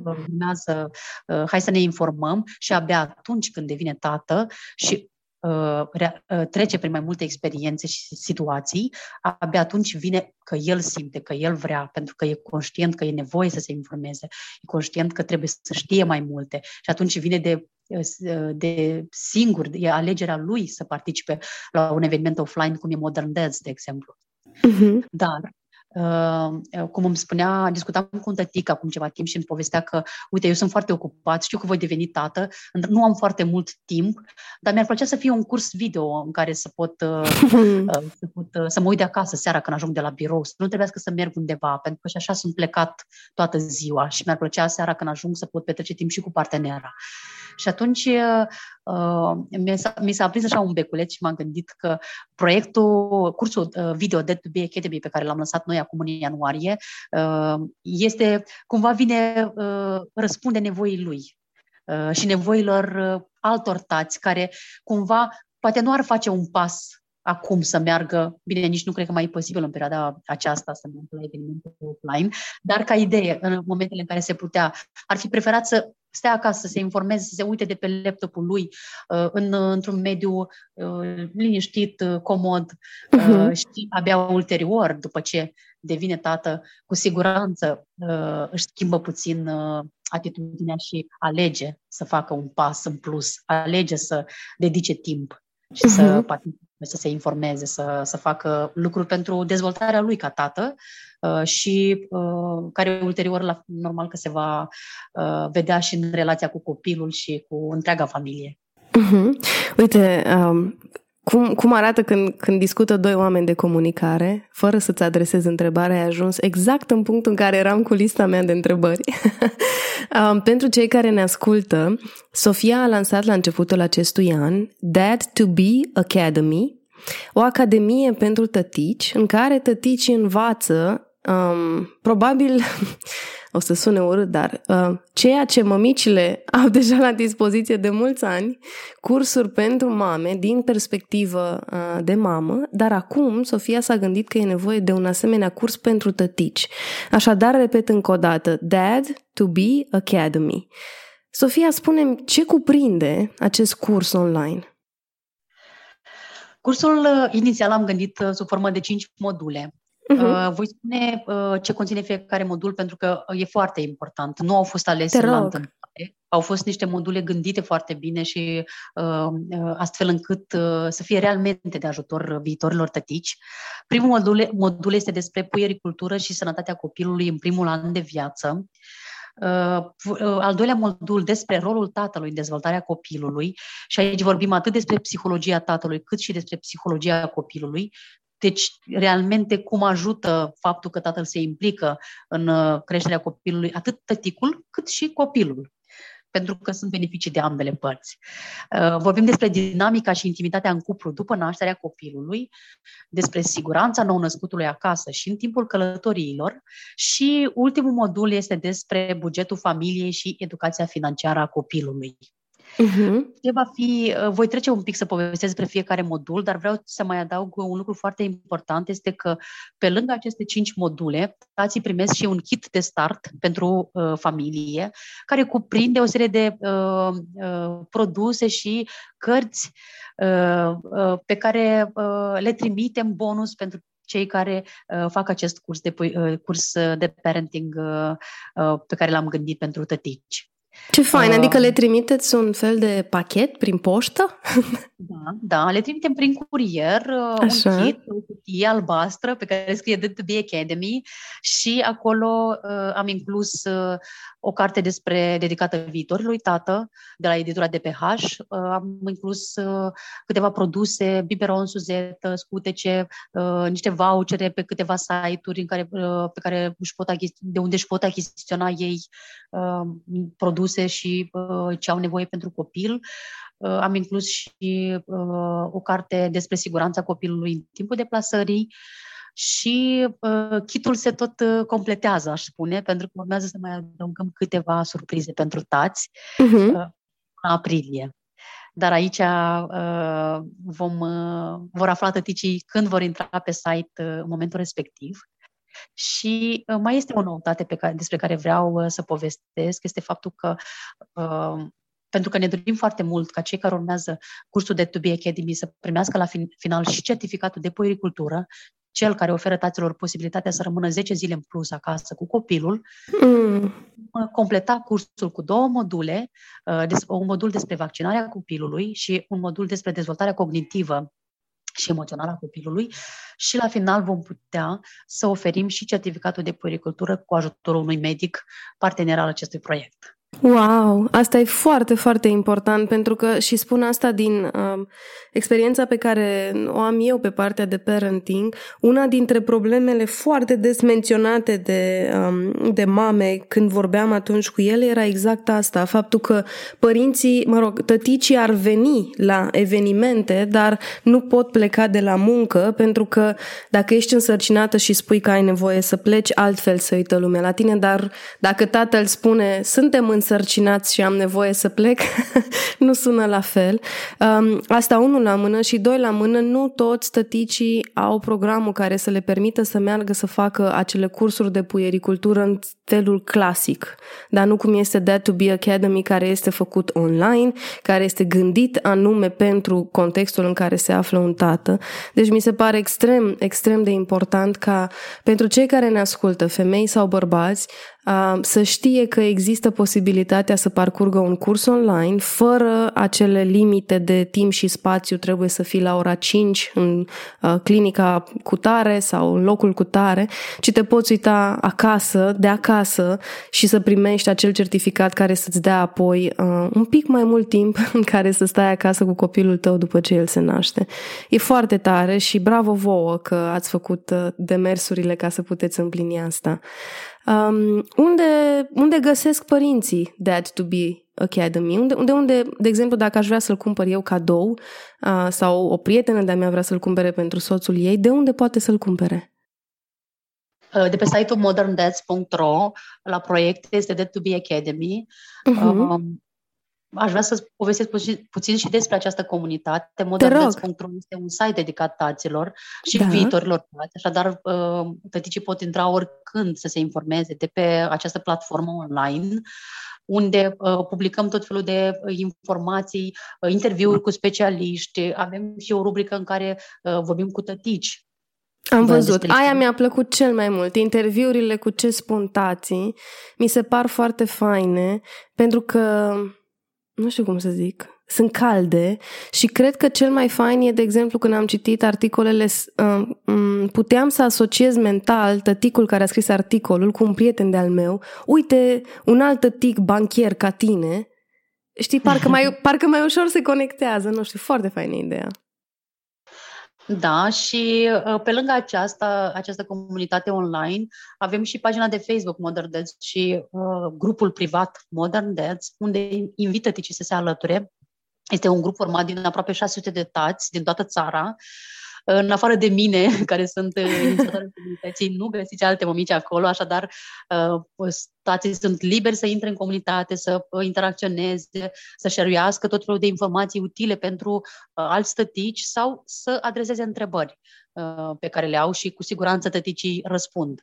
[SPEAKER 2] urmează, uh, hai să ne informăm și abia atunci când devine tată și uh, trece prin mai multe experiențe și situații, abia atunci vine că el simte, că el vrea, pentru că e conștient că e nevoie să se informeze, e conștient că trebuie să știe mai multe și atunci vine de de singur, e alegerea lui să participe la un eveniment offline cum e Modern Dance, de exemplu. Uh-huh. Dar Uh, cum îmi spunea, discutam cu un tătic acum ceva timp și îmi povestea că, uite, eu sunt foarte ocupat, știu că voi deveni tată, nu am foarte mult timp, dar mi-ar plăcea să fie un curs video în care să pot, uh, uh, să, pot uh, să mă uit de acasă seara când ajung de la birou, să nu trebuiască să merg undeva, pentru că și așa sunt plecat toată ziua și mi-ar plăcea seara când ajung să pot petrece timp și cu partenera. Și atunci uh, mi, s-a, mi s-a aprins așa un beculeț și m-am gândit că proiectul, cursul uh, video Dead to Be Academy pe care l-am lansat noi acum în ianuarie, uh, este, cumva vine, uh, răspunde nevoii lui uh, și nevoilor uh, altor tați care cumva poate nu ar face un pas acum să meargă, bine, nici nu cred că mai e posibil în perioada aceasta să meargă la evenimente offline, dar ca idee, în momentele în care se putea, ar fi preferat să stea acasă, să se informeze, să se uite de pe laptopul lui uh, în, într-un mediu uh, liniștit, uh, comod uh-huh. și abia ulterior, după ce devine tată, cu siguranță își schimbă puțin atitudinea și alege să facă un pas în plus, alege să dedice timp și uh-huh. să participe să se informeze, să, să facă lucruri pentru dezvoltarea lui ca tată uh, și uh, care ulterior, la, normal că se va uh, vedea și în relația cu copilul și cu întreaga familie.
[SPEAKER 1] Uh-huh. Uite, um, cum, cum arată când, când discută doi oameni de comunicare, fără să-ți adresezi întrebarea, ai ajuns exact în punctul în care eram cu lista mea de întrebări. um, pentru cei care ne ascultă, Sofia a lansat la începutul acestui an Dad to Be Academy, o academie pentru tătici în care tăticii învață um, probabil o să sune urât, dar uh, ceea ce mămicile au deja la dispoziție de mulți ani, cursuri pentru mame din perspectivă uh, de mamă, dar acum Sofia s-a gândit că e nevoie de un asemenea curs pentru tătici. Așadar, repet încă o dată, Dad to Be Academy. Sofia, spune ce cuprinde acest curs online?
[SPEAKER 2] Cursul uh, inițial am gândit uh, sub formă de 5 module. Uh-huh. Voi spune uh, ce conține fiecare modul pentru că uh, e foarte important. Nu au fost alese la întâmplare. Au fost niște module gândite foarte bine și uh, uh, astfel încât uh, să fie realmente de ajutor viitorilor tătici. Primul modul, modul este despre puiericultură și sănătatea copilului în primul an de viață. Uh, al doilea modul despre rolul tatălui în dezvoltarea copilului și aici vorbim atât despre psihologia tatălui cât și despre psihologia copilului, deci, realmente, cum ajută faptul că tatăl se implică în uh, creșterea copilului, atât tăticul, cât și copilul pentru că sunt beneficii de ambele părți. Uh, vorbim despre dinamica și intimitatea în cuplu după nașterea copilului, despre siguranța nou-născutului acasă și în timpul călătoriilor și ultimul modul este despre bugetul familiei și educația financiară a copilului. Uh-huh. Ce va fi, uh, voi trece un pic să povestesc despre fiecare modul, dar vreau să mai adaug un lucru foarte important, este că pe lângă aceste cinci module, tații primesc și un kit de start pentru uh, familie, care cuprinde o serie de uh, uh, produse și cărți uh, uh, pe care uh, le trimitem bonus pentru cei care uh, fac acest curs de, uh, curs de parenting uh, uh, pe care l-am gândit pentru tătici.
[SPEAKER 1] Ce fain, uh, adică le trimiteți un fel de pachet prin poștă?
[SPEAKER 2] Da, da, le trimitem prin curier, uh, Așa. un kit, o cutie albastră pe care scrie The To Be Academy și acolo uh, am inclus uh, o carte despre dedicată viitorului tată de la editura DPH. Uh, am inclus uh, câteva produse, biberon, suzetă, scutece, uh, niște vouchere pe câteva site-uri în care, uh, pe care își pot de unde își pot achiziționa ei uh, produse și uh, ce au nevoie pentru copil. Uh, am inclus și uh, o carte despre siguranța copilului în timpul deplasării și uh, kitul se tot uh, completează, aș spune, pentru că urmează să mai adăugăm câteva surprize pentru tați uh-huh. uh, în aprilie. Dar aici uh, vom, uh, vor afla tăticii când vor intra pe site uh, în momentul respectiv. Și uh, mai este o noutate pe care, despre care vreau uh, să povestesc, este faptul că uh, pentru că ne dorim foarte mult ca cei care urmează cursul de To Be Academy să primească la fin- final și certificatul de puericultură, cel care oferă taților posibilitatea să rămână 10 zile în plus acasă cu copilul, mm. completa cursul cu două module, uh, un modul despre vaccinarea copilului și un modul despre dezvoltarea cognitivă și emoțională a copilului și la final vom putea să oferim și certificatul de puericultură cu ajutorul unui medic partener al acestui proiect.
[SPEAKER 1] Wow, asta e foarte, foarte important pentru că și spun asta din uh, experiența pe care o am eu pe partea de parenting. Una dintre problemele foarte des menționate de, um, de mame când vorbeam atunci cu ele era exact asta, faptul că părinții, mă rog, tăticii ar veni la evenimente, dar nu pot pleca de la muncă pentru că dacă ești însărcinată și spui că ai nevoie să pleci, altfel să uită lumea la tine, dar dacă tatăl spune suntem în însărcinați și am nevoie să plec, nu sună la fel. Um, asta unul la mână și doi la mână, nu toți tăticii au programul care să le permită să meargă să facă acele cursuri de puiericultură în felul clasic, dar nu cum este Dad to Be Academy care este făcut online, care este gândit anume pentru contextul în care se află un tată. Deci mi se pare extrem, extrem de important ca pentru cei care ne ascultă, femei sau bărbați, să știe că există posibilitatea posibilitatea să parcurgă un curs online fără acele limite de timp și spațiu, trebuie să fii la ora 5 în uh, clinica cu tare sau în locul cu tare, ci te poți uita acasă, de acasă și să primești acel certificat care să-ți dea apoi uh, un pic mai mult timp în care să stai acasă cu copilul tău după ce el se naște. E foarte tare și bravo vouă că ați făcut uh, demersurile ca să puteți împlini asta. Um, unde, unde găsesc părinții Dad to Be Academy? Unde, unde, unde, de exemplu, dacă aș vrea să-l cumpăr eu cadou uh, sau o prietenă de-a mea vrea să-l cumpere pentru soțul ei, de unde poate să-l cumpere?
[SPEAKER 2] Uh, de pe site-ul moderndads.ro la proiect este Dead to Be Academy. Uh-huh. Uh, Aș vrea să povestesc puțin, puțin și despre această comunitate. Moderndads.ro este un site dedicat taților și da. viitorilor tați, așadar uh, tăticii pot intra oricând să se informeze de pe această platformă online unde uh, publicăm tot felul de uh, informații, uh, interviuri cu specialiști, avem și o rubrică în care uh, vorbim cu tătici.
[SPEAKER 1] Am văzut. Aia mi-a plăcut cel mai mult. Interviurile cu ce spun tații mi se par foarte faine pentru că nu știu cum să zic, sunt calde și cred că cel mai fain e, de exemplu, când am citit articolele, uh, um, puteam să asociez mental tăticul care a scris articolul cu un prieten de-al meu. Uite, un alt tătic banchier ca tine. Știi, parcă mai, parcă mai ușor se conectează. Nu știu, foarte faină ideea.
[SPEAKER 2] Da, și uh, pe lângă aceasta, această comunitate online, avem și pagina de Facebook Modern Dads și uh, grupul privat Modern Dads, unde invită ticii să se alăture. Este un grup format din aproape 600 de tați din toată țara, în afară de mine, care sunt uh, inițiatorul comunității, nu găsiți alte mămici acolo, așadar uh, stații sunt liberi să intre în comunitate, să uh, interacționeze, să șeruiască tot felul de informații utile pentru alți tătici sau să adreseze întrebări pe care le au și cu siguranță tăticii răspund.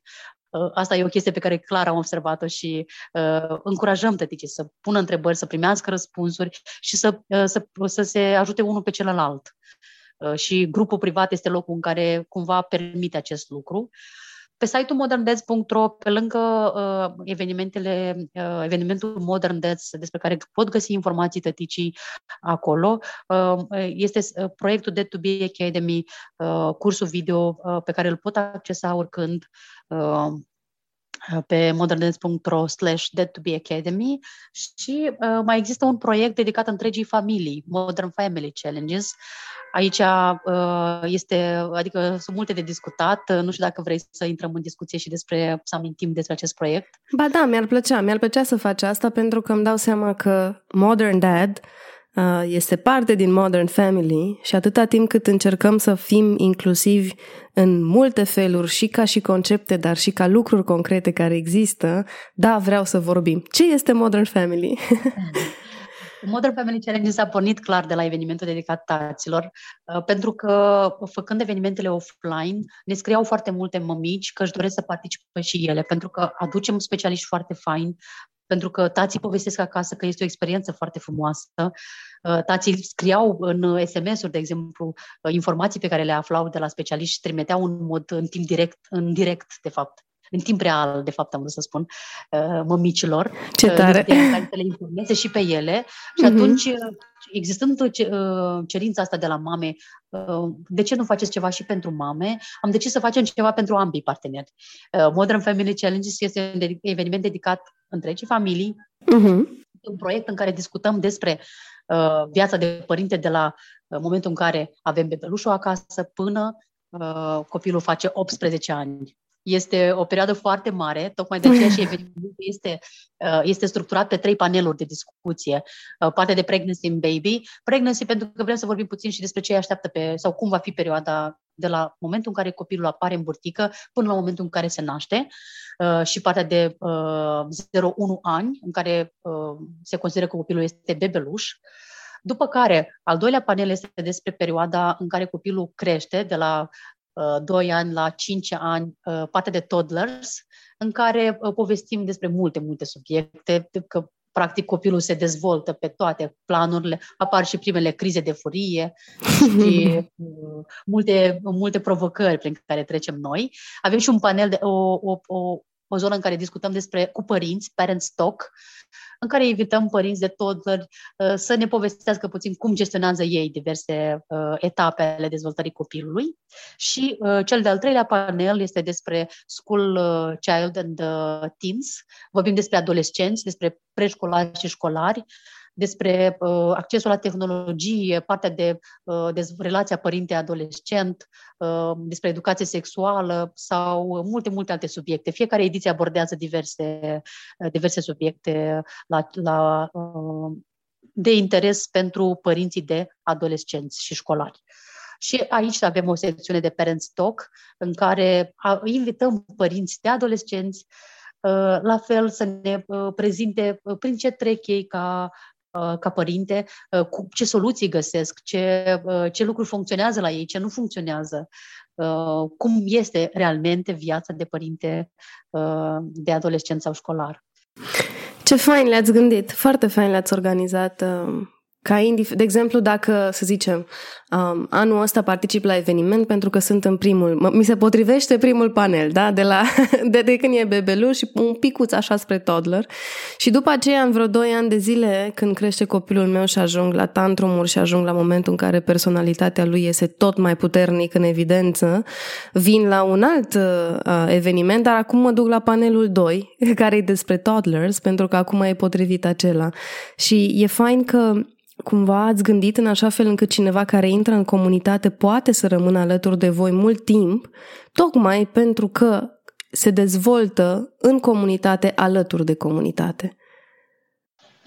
[SPEAKER 2] Asta e o chestie pe care clar am observat-o și uh, încurajăm tăticii să pună întrebări, să primească răspunsuri și să, uh, să, să se ajute unul pe celălalt. Uh, și grupul privat este locul în care cumva permite acest lucru. Pe site-ul moderndance.ro, pe lângă uh, evenimentele, uh, evenimentul Modern Dads, despre care pot găsi informații tăticii acolo, uh, este uh, proiectul Dead to Be Academy, uh, cursul video uh, pe care îl pot accesa oricând uh, pe moderndance.ro slash dead to be academy și uh, mai există un proiect dedicat întregii familii, Modern Family Challenges, Aici uh, este, adică sunt multe de discutat. Nu știu dacă vrei să intrăm în discuție și despre, să amintim despre acest proiect.
[SPEAKER 1] Ba da, mi-ar plăcea. Mi-ar plăcea să faci asta pentru că îmi dau seama că Modern Dad uh, este parte din Modern Family și atâta timp cât încercăm să fim inclusivi în multe feluri și ca și concepte, dar și ca lucruri concrete care există, da, vreau să vorbim. Ce este Modern Family?
[SPEAKER 2] Modern Family Challenge s-a pornit clar de la evenimentul dedicat taților, uh, pentru că făcând evenimentele offline, ne scriau foarte multe mămici că își doresc să participe și ele, pentru că aducem specialiști foarte faini, pentru că tații povestesc acasă că este o experiență foarte frumoasă. Uh, tații scriau în SMS-uri, de exemplu, uh, informații pe care le aflau de la specialiști și trimiteau în mod în timp direct, în direct, de fapt în timp real, de fapt am vrut să spun, uh, mămicilor.
[SPEAKER 1] Ce uh, tare!
[SPEAKER 2] Care să le informeze și pe ele. Și uh-huh. atunci, existând uh, cerința asta de la mame, de ce nu faceți ceva și pentru mame, am decis să facem ceva pentru ambii parteneri. Modern Family Challenges este un eveniment dedicat întregii familii, uh-huh. un proiect în care discutăm despre uh, viața de părinte de la uh, momentul în care avem bebelușul acasă până uh, copilul face 18 ani. Este o perioadă foarte mare, tocmai de aceea și evenimentul este, uh, este structurat pe trei paneluri de discuție. Uh, partea de pregnancy and baby, pregnancy pentru că vrem să vorbim puțin și despre ce îi așteaptă pe, sau cum va fi perioada de la momentul în care copilul apare în burtică până la momentul în care se naște uh, și partea de 0-1 ani, în care se consideră că copilul este bebeluș. După care, al doilea panel este despre perioada în care copilul crește, de la 2 uh, ani la 5 ani, uh, partea de toddlers, în care uh, povestim despre multe, multe subiecte, că practic copilul se dezvoltă pe toate planurile, apar și primele crize de furie și multe, multe provocări prin care trecem noi. Avem și un panel, de, o, o, o, o zonă în care discutăm despre cu părinți, parent talk, în care invităm părinți de toddler să ne povestească puțin cum gestionează ei diverse etape ale dezvoltării copilului. Și cel de-al treilea panel este despre School Child and Teens. Vorbim despre adolescenți, despre preșcolari și școlari, despre uh, accesul la tehnologie, partea de, uh, de relația părinte-adolescent, uh, despre educație sexuală sau multe, multe alte subiecte. Fiecare ediție abordează diverse, uh, diverse subiecte la, la, uh, de interes pentru părinții de adolescenți și școlari. Și aici avem o secțiune de Parents Talk în care invităm părinți de adolescenți uh, la fel să ne uh, prezinte prin ce trec ei ca Uh, ca părinte, uh, cu ce soluții găsesc, ce, uh, ce lucruri funcționează la ei, ce nu funcționează, cum este realmente viața de părinte de adolescent sau școlar.
[SPEAKER 1] Ce fain le-ați gândit, foarte fain le-ați organizat ca indif- de exemplu, dacă, să zicem, um, anul ăsta particip la eveniment pentru că sunt în primul, mi se potrivește primul panel, da? De, la, de, de când e bebeluș și un picuț așa spre toddler. Și după aceea, în vreo 2 ani de zile, când crește copilul meu și ajung la tantrumuri și ajung la momentul în care personalitatea lui este tot mai puternic în evidență, vin la un alt uh, eveniment, dar acum mă duc la panelul 2, care e despre toddlers, pentru că acum e potrivit acela. Și e fain că cumva ați gândit în așa fel încât cineva care intră în comunitate poate să rămână alături de voi mult timp, tocmai pentru că se dezvoltă în comunitate alături de comunitate.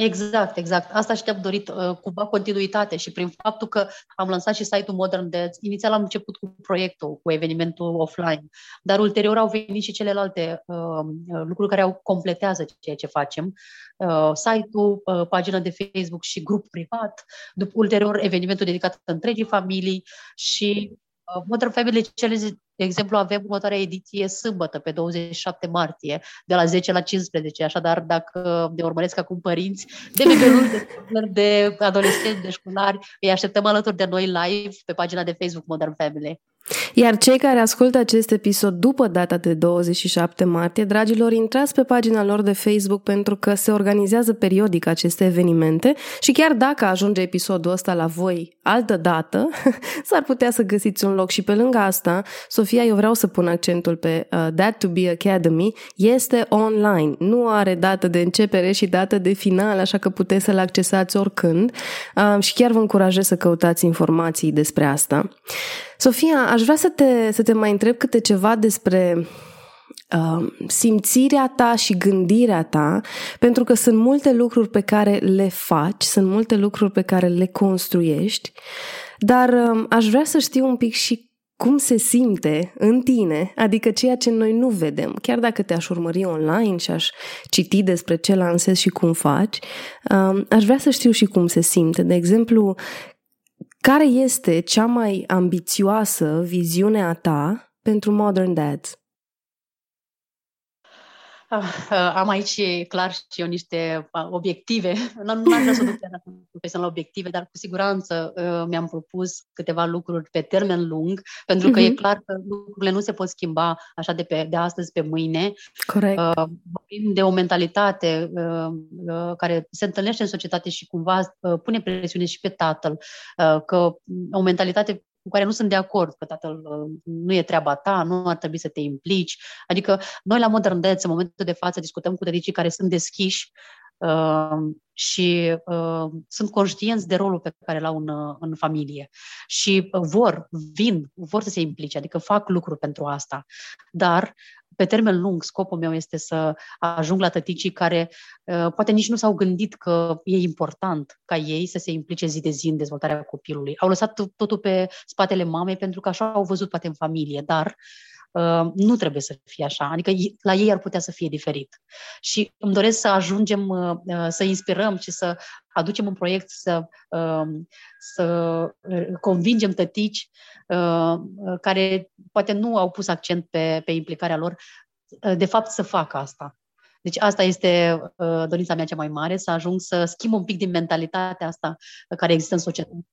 [SPEAKER 2] Exact, exact. Asta și-am dorit uh, cumva continuitate și prin faptul că am lansat și site-ul Modern Dads, inițial am început cu proiectul, cu evenimentul offline, dar ulterior au venit și celelalte uh, uh lucruri care au completează ceea ce facem. Uh, site-ul, uh, pagina de Facebook și grup privat, după ulterior evenimentul dedicat întregii familii și uh, Modern Family Challenge de exemplu, avem următoarea ediție sâmbătă, pe 27 martie, de la 10 la 15. Așadar, dacă ne urmăresc acum părinți de bebeluri, de, de adolescenți, de școlari, îi așteptăm alături de noi live pe pagina de Facebook Modern Family.
[SPEAKER 1] Iar cei care ascultă acest episod după data de 27 martie, dragilor, intrați pe pagina lor de Facebook pentru că se organizează periodic aceste evenimente și chiar dacă ajunge episodul ăsta la voi altă dată, s-ar putea să găsiți un loc. Și pe lângă asta, Sofia, eu vreau să pun accentul pe uh, That to be Academy, este online, nu are dată de începere și dată de final, așa că puteți să-l accesați oricând. Uh, și chiar vă încurajez să căutați informații despre asta. Sofia, aș vrea să te, să te mai întreb câte ceva despre uh, simțirea ta și gândirea ta, pentru că sunt multe lucruri pe care le faci, sunt multe lucruri pe care le construiești, dar uh, aș vrea să știu un pic și cum se simte în tine, adică ceea ce noi nu vedem. Chiar dacă te-aș urmări online și aș citi despre ce lansezi și cum faci, uh, aș vrea să știu și cum se simte. De exemplu, care este cea mai ambițioasă viziune a ta pentru Modern Dads?
[SPEAKER 2] Uh, am aici clar și eu niște uh, obiective. Nu am vrea să duc la obiective, dar cu siguranță uh, mi-am propus câteva lucruri pe termen lung, pentru că uh-huh. e mhm. clar că lucrurile nu se pot schimba așa de, pe, de astăzi pe mâine.
[SPEAKER 1] Corect.
[SPEAKER 2] Vorbim de o mentalitate care se întâlnește în societate și cumva pune presiune și pe tatăl, că o mentalitate cu care nu sunt de acord, că tatăl uh, nu e treaba ta, nu ar trebui să te implici. Adică noi la Modern Dads, în momentul de față, discutăm cu tăticii care sunt deschiși uh, și uh, sunt conștienți de rolul pe care l-au în, uh, în familie și vor, vin, vor să se implice, adică fac lucruri pentru asta. Dar pe termen lung, scopul meu este să ajung la tăticii care uh, poate nici nu s-au gândit că e important ca ei să se implice zi de zi în dezvoltarea copilului. Au lăsat totul pe spatele mamei pentru că așa au văzut poate în familie, dar Uh, nu trebuie să fie așa, adică la ei ar putea să fie diferit. Și îmi doresc să ajungem uh, uh să inspirăm și să aducem un proiect să, um, să uh, convingem tătici uh, care poate nu au pus accent pe, pe implicarea lor, uh, de fapt să facă asta. Deci asta este uh, dorința mea cea mai mare, să ajung să schimb un pic din mentalitatea asta care există în societate.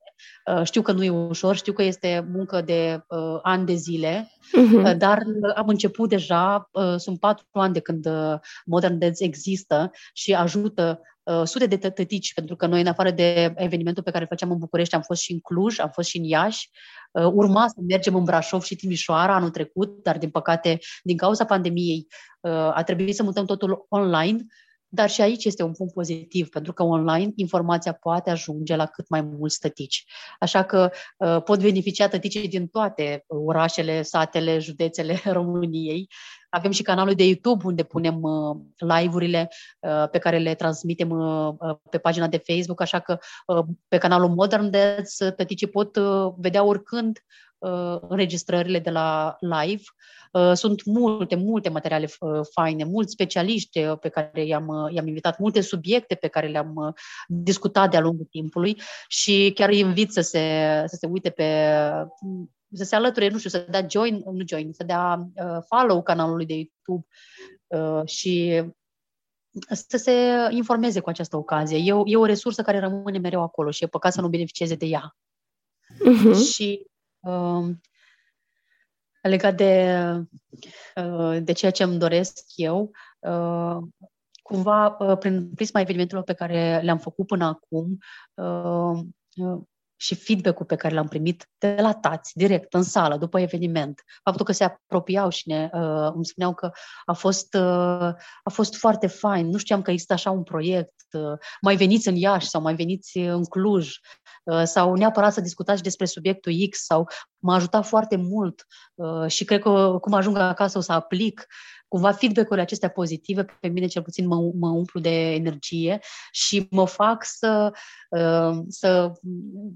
[SPEAKER 2] Uh, știu că nu e ușor, știu că este muncă de uh, ani de zile, uh-huh. dar am început deja, uh, sunt patru ani de când uh, Modern Dads există și ajută uh, sute de tătici, pentru că noi, în afară de evenimentul pe care îl făceam în București, am fost și în Cluj, am fost și în Iași, uh, urma să mergem în Brașov și Timișoara anul trecut, dar din păcate, din cauza pandemiei, uh, a trebuit să mutăm totul online dar și aici este un punct pozitiv, pentru că online informația poate ajunge la cât mai mulți tătici. Așa că uh, pot beneficia tăticii din toate orașele, satele, județele României. Avem și canalul de YouTube unde punem uh, live-urile uh, pe care le transmitem uh, uh pe pagina de Facebook, așa că uh, pe canalul Modern Dads tăticii pot uh, vedea oricând uh, înregistrările de la live. Uh, sunt multe, multe materiale uh, faine, mulți specialiști uh, pe care i-am, i-am invitat, multe subiecte pe care le-am discutat de-a lungul timpului și chiar îi invit să se, să se uite pe să se alăture, nu știu, să dea join, nu join, să dea uh, follow canalului de YouTube uh, și să se informeze cu această ocazie. E o, e o resursă care rămâne mereu acolo și e păcat să nu beneficieze de ea. Uh-huh. Și uh, legat de, uh, de ceea ce îmi doresc eu, uh, cumva, uh, prin prisma evenimentelor pe care le-am făcut până acum, și feedback-ul pe care l-am primit de la tați, direct, în sală, după eveniment. Faptul că se apropiau și ne, uh, îmi spuneau că a fost, uh, a fost foarte fain, nu știam că există așa un proiect, uh, mai veniți în Iași sau mai veniți în Cluj, uh, sau neapărat să discutați despre subiectul X, sau m-a ajutat foarte mult uh, și cred că cum ajung acasă o să aplic cumva feedback-urile acestea pozitive pe mine cel puțin mă, mă umplu de energie și mă fac să, uh, să,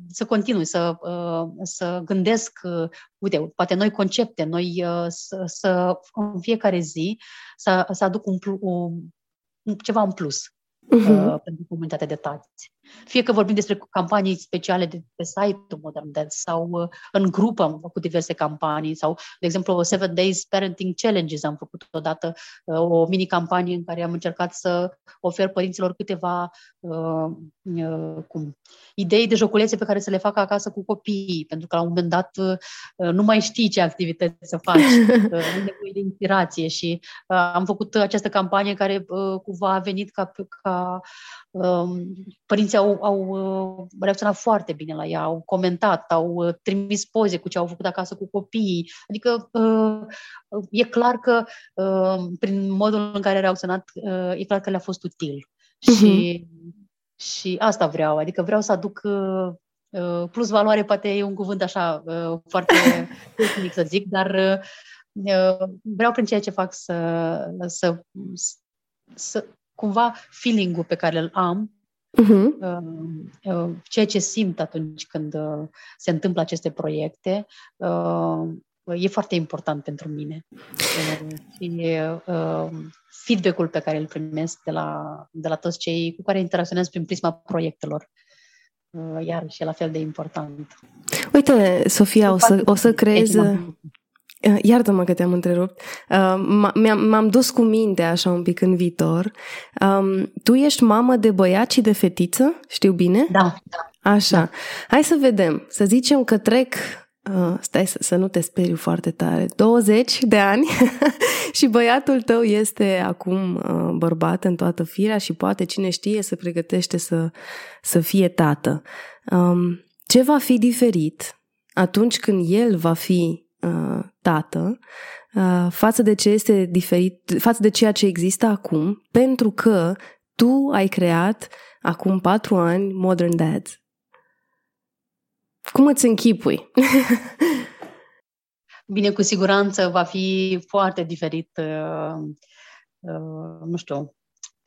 [SPEAKER 2] să continui, să, uh, să gândesc, uh, uite, poate noi concepte, noi să, să în fiecare zi să, să aduc un, un, ceva în plus uh-huh. pentru comunitatea de tați. Fie că vorbim despre campanii speciale de pe site-ul Modern Dance sau uh, în grup am făcut diverse campanii sau, de exemplu, Seven Days Parenting Challenges am făcut odată uh, o mini-campanie în care am încercat să ofer părinților câteva uh, uh, cum, idei de joculețe pe care să le facă acasă cu copiii, pentru că la un moment dat uh, nu mai știi ce activități să faci, uh, nevoie de inspirație și uh, am făcut această campanie care uh, cumva a venit ca, ca uh, părinții au, au uh, reacționat foarte bine la ea, au comentat, au uh, trimis poze cu ce au făcut acasă cu copiii. Adică uh, e clar că prin modul în care a reacționat, e clar că le-a fost util. Uh-huh. Și, și asta vreau, adică vreau să aduc plus valoare, poate e un cuvânt așa foarte tehnic să zic, dar vreau prin ceea ce fac să, să, să cumva feeling-ul pe care îl am uh-huh. ceea ce simt atunci când uh, se întâmplă aceste proiecte uh, e foarte important pentru mine. Uh, și feedback-ul pe care îl primesc de la, de la toți cei cu care interacționez prin prisma proiectelor iar și e la fel de important.
[SPEAKER 1] Uite, Sofia, o să, o să creezi... Eh, iartă-mă că te-am întrerupt. Uh, m-am dus cu minte așa un pic în viitor. Um, tu ești mamă de băiat și de fetiță? Știu bine?
[SPEAKER 2] Da. da.
[SPEAKER 1] Așa. Da. Hai să vedem. Să zicem că trec Uh, stai să, să nu te speriu foarte tare, 20 de ani și băiatul tău este acum uh, bărbat în toată firea și poate, cine știe, se pregătește să, să fie tată. Um, ce va fi diferit atunci când el va fi uh, tată uh, față de ce este diferit, față de ceea ce există acum, pentru că tu ai creat acum patru ani Modern Dads. Cum îți închipui?
[SPEAKER 2] Bine, cu siguranță va fi foarte diferit, uh, uh, nu știu,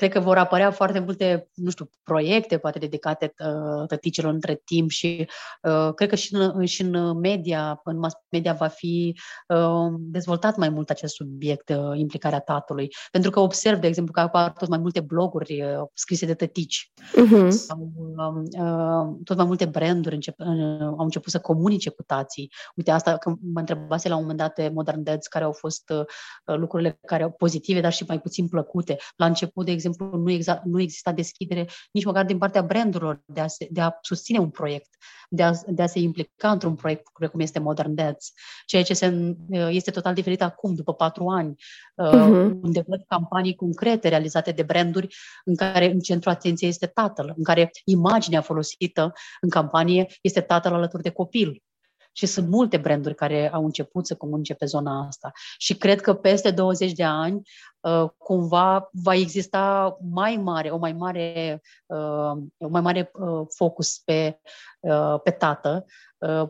[SPEAKER 2] cred că vor apărea foarte multe, nu știu, proiecte poate dedicate uh, tăticilor între timp și uh, cred că și în, și în media, în mass media va fi uh, dezvoltat mai mult acest subiect, uh, implicarea tatălui. Pentru că observ, de exemplu, că apar tot mai multe bloguri uh, scrise de tătici uh-huh. sau uh, uh, tot mai multe branduri încep, uh, au început să comunice cu tații. Uite, asta că mă întrebase la un moment dat de Modern Dads care au fost uh, lucrurile care au pozitive, dar și mai puțin plăcute. La început, de exemplu, exemplu, nu, exa- nu exista deschidere nici măcar din partea brandurilor de a, se, de a susține un proiect, de a, de a se implica într-un proiect cum este Modern Dads, ceea ce se, este total diferit acum, după patru ani, uh-huh. unde văd campanii concrete realizate de branduri în care în centru atenției este tatăl, în care imaginea folosită în campanie este tatăl alături de copil. Și sunt multe branduri care au început să comunice pe zona asta. Și cred că peste 20 de ani, uh, cumva va exista mai mare, o mai mare, uh, o mai mare uh, focus pe, pe tată.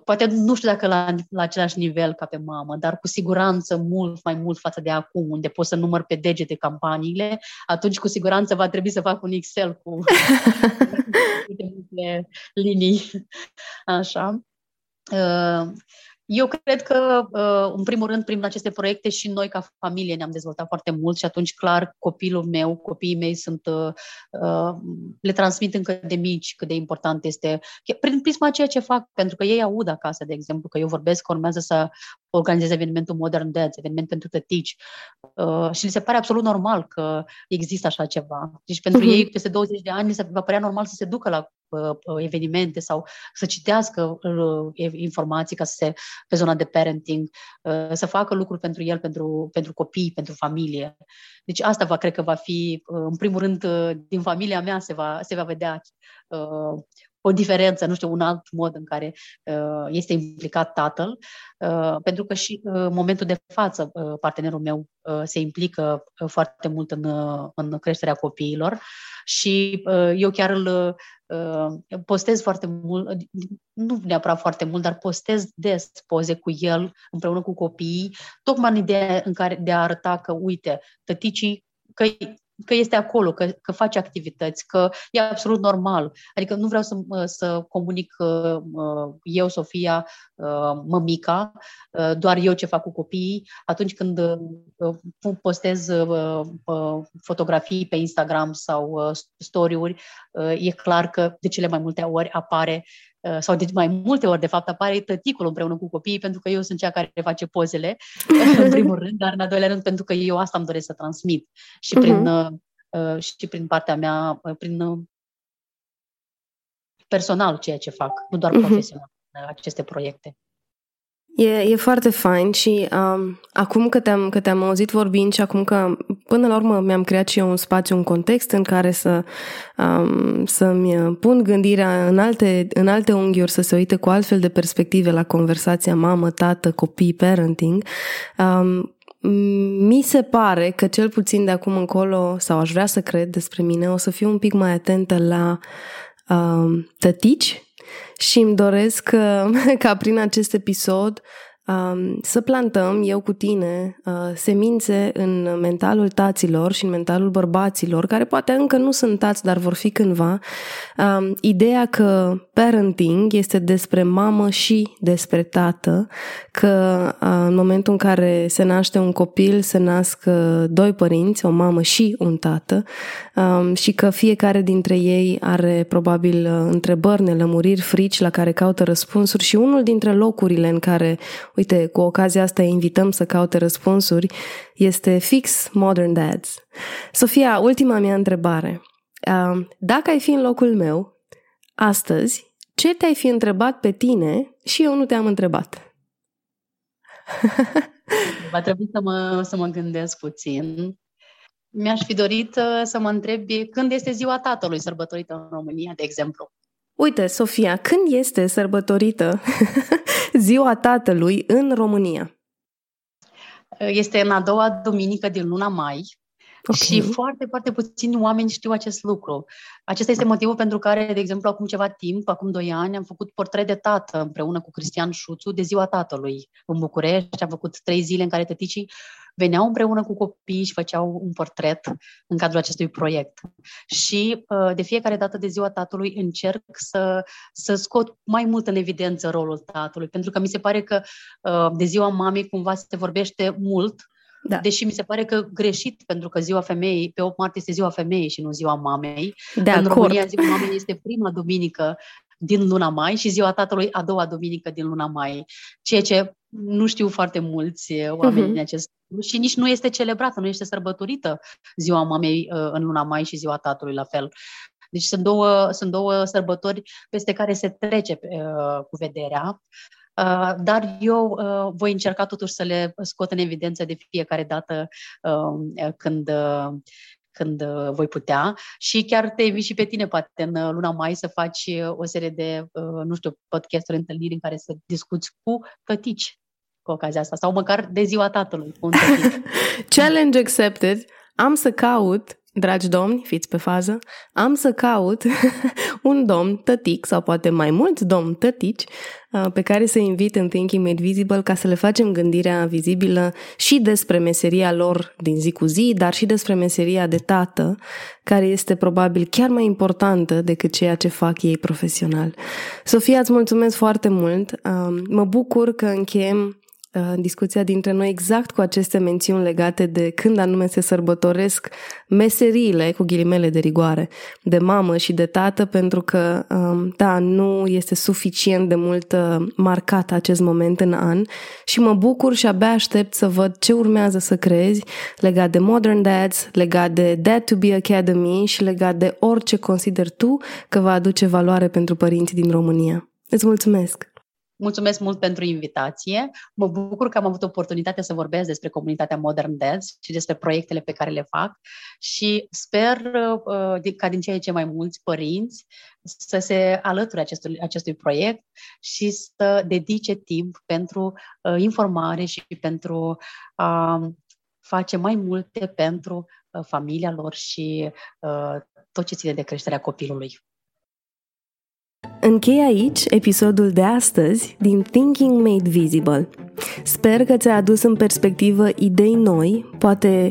[SPEAKER 2] Poate nu știu dacă la, la același nivel ca pe mamă, dar cu siguranță mult mai mult față de acum, unde poți să număr pe degete campaniile, atunci cu siguranță va trebui să fac un Excel cu multe linii. Așa. Uh, eu cred că, uh, în primul rând, prin aceste proiecte și noi ca familie ne-am dezvoltat foarte mult și atunci, clar, copilul meu, copiii mei sunt, uh, le transmit încă de mici cât de important este, prin prisma ceea ce fac, pentru că ei aud acasă, de exemplu, că eu vorbesc că urmează să organizez evenimentul Modern Dads, eveniment pentru tătici și li se pare absolut normal că există așa ceva. Deci pentru uh-huh. ei, peste 20 de ani, li se va părea normal să se ducă la evenimente sau să citească informații ca să se, pe zona de parenting, să facă lucruri pentru el, pentru, pentru copii, pentru familie. Deci asta va, cred că va fi, în primul rând, din familia mea se va, se va vedea o diferență, nu știu, un alt mod în care uh, este implicat tatăl, uh, pentru că și în uh, momentul de față uh, partenerul meu uh, se implică uh, foarte mult în, uh, în creșterea copiilor și uh, eu chiar îl uh, postez foarte mult, nu neapărat foarte mult, dar postez des poze cu el împreună cu copiii, tocmai în ideea în care de a arăta că, uite, tăticii că că este acolo, că, că face activități, că e absolut normal. Adică nu vreau să, să comunic uh, eu, Sofia, uh, mămica, uh, doar eu ce fac cu copiii. Atunci când postez fotografii pe Instagram sau story-uri, e clar că de cele mai multe ori apare Uh, sau de mai multe ori, de fapt, apare tăticul împreună cu copiii, pentru că eu sunt cea care face pozele, în primul rând, dar în al doilea rând pentru că eu asta îmi doresc să transmit. Și prin, uh-huh. uh, și prin partea mea, uh, prin uh, personal ceea ce fac, nu doar uh-huh. profesional, aceste proiecte.
[SPEAKER 1] E, e foarte fain și um, acum că te-am, că te-am auzit vorbind și acum că până la urmă mi-am creat și eu un spațiu, un context în care să, um, să-mi pun gândirea în alte, în alte unghiuri, să se uite cu altfel de perspective la conversația mamă, tată, copii, parenting, um, mi se pare că cel puțin de acum încolo, sau aș vrea să cred despre mine, o să fiu un pic mai atentă la um, tătici și îmi doresc ca prin acest episod um, să plantăm, eu cu tine, uh, semințe în mentalul taților și în mentalul bărbaților, care poate încă nu sunt tați, dar vor fi cândva, um, ideea că parenting este despre mamă și despre tată, că uh, în momentul în care se naște un copil, se nasc uh, doi părinți, o mamă și un tată, um, și că fiecare dintre ei are probabil uh, întrebări, nelămuriri, frici la care caută răspunsuri și unul dintre locurile în care uite, cu ocazia asta invităm să caute răspunsuri, este fix Modern Dads. Sofia, ultima mea întrebare. Dacă ai fi în locul meu, astăzi, ce te-ai fi întrebat pe tine și eu nu te-am întrebat?
[SPEAKER 2] Va trebui să mă, să mă gândesc puțin. Mi-aș fi dorit uh, să mă întrebi când este ziua tatălui sărbătorită în România, de exemplu.
[SPEAKER 1] Uite, Sofia, când este sărbătorită Ziua Tatălui în România?
[SPEAKER 2] Este în a doua duminică din luna mai okay. și foarte, foarte puțini oameni știu acest lucru. Acesta este motivul pentru care, de exemplu, acum ceva timp, acum doi ani, am făcut portret de tată împreună cu Cristian Șuțu de Ziua Tatălui în București. Am făcut trei zile în care tăticii veneau împreună cu copiii și făceau un portret în cadrul acestui proiect. Și uh, de fiecare dată de ziua tatălui încerc să, să scot mai mult în evidență rolul tatălui, pentru că mi se pare că uh, de ziua mamei cumva se vorbește mult da. Deși mi se pare că greșit, pentru că ziua femeii, pe 8 martie este ziua femeii și nu ziua mamei.
[SPEAKER 1] De în acord.
[SPEAKER 2] România ziua mamei este prima duminică din luna mai și ziua tatălui a doua duminică din luna mai. Ceea ce nu știu foarte mulți oameni uh-huh. în acest și nici nu este celebrată, nu este sărbătorită ziua mamei în luna mai și ziua tatălui la fel. Deci sunt două, sunt două sărbători peste care se trece uh, cu vederea. Uh, dar eu uh, voi încerca totuși să le scot în evidență de fiecare dată uh, când, uh, când uh, voi putea și chiar te invit și pe tine, poate, în uh, luna mai să faci uh, o serie de, uh, nu știu, podcast-uri, întâlniri în care să discuți cu tătici cu ocazia asta, sau măcar de ziua tatălui.
[SPEAKER 1] Challenge accepted. Am să caut Dragi domni, fiți pe fază, am să caut un domn tătic sau poate mai mulți domni tătici uh, pe care să invit în Thinking Made Visible ca să le facem gândirea vizibilă și despre meseria lor din zi cu zi, dar și despre meseria de tată, care este probabil chiar mai importantă decât ceea ce fac ei profesional. Sofia, îți mulțumesc foarte mult. Uh, mă bucur că încheiem Uh, discuția dintre noi exact cu aceste mențiuni legate de când anume se sărbătoresc meseriile, cu ghilimele de rigoare, de mamă și de tată, pentru că, um, da, nu este suficient de mult uh, marcat acest moment în an și mă bucur și abia aștept să văd ce urmează să crezi legat de Modern Dads, legat de Dad to be Academy și legat de orice consider tu că va aduce valoare pentru părinții din România. Îți mulțumesc!
[SPEAKER 2] Mulțumesc mult pentru invitație. Mă bucur că am avut oportunitatea să vorbesc despre comunitatea Modern Dance și despre proiectele pe care le fac și sper uh, ca din ce în ce mai mulți părinți să se alăture acestui, acestui proiect și să dedice timp pentru uh, informare și pentru a uh, face mai multe pentru uh, familia lor și uh, tot ce ține de creșterea copilului.
[SPEAKER 1] Închei aici episodul de astăzi din Thinking Made Visible. Sper că ți-a adus în perspectivă idei noi, poate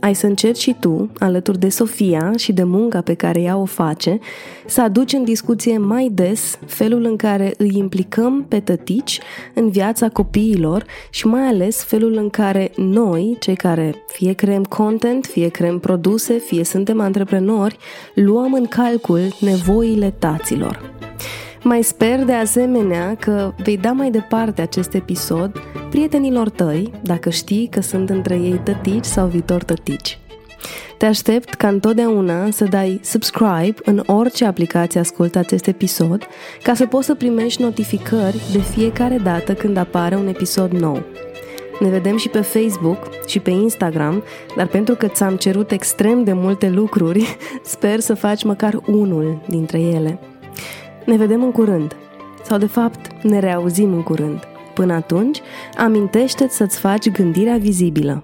[SPEAKER 1] ai să încerci și tu, alături de Sofia și de munca pe care ea o face, să aduci în discuție mai des felul în care îi implicăm pe tătici în viața copiilor și mai ales felul în care noi, cei care fie creăm content, fie creăm produse, fie suntem antreprenori, luăm în calcul nevoile taților. Mai sper de asemenea că vei da mai departe acest episod prietenilor tăi, dacă știi că sunt între ei tătici sau viitor tătici. Te aștept ca întotdeauna să dai subscribe în orice aplicație ascultă acest episod ca să poți să primești notificări de fiecare dată când apare un episod nou. Ne vedem și pe Facebook și pe Instagram, dar pentru că ți-am cerut extrem de multe lucruri, sper să faci măcar unul dintre ele. Ne vedem în curând. Sau de fapt, ne reauzim în curând. Până atunci, amintește-ți să-ți faci gândirea vizibilă.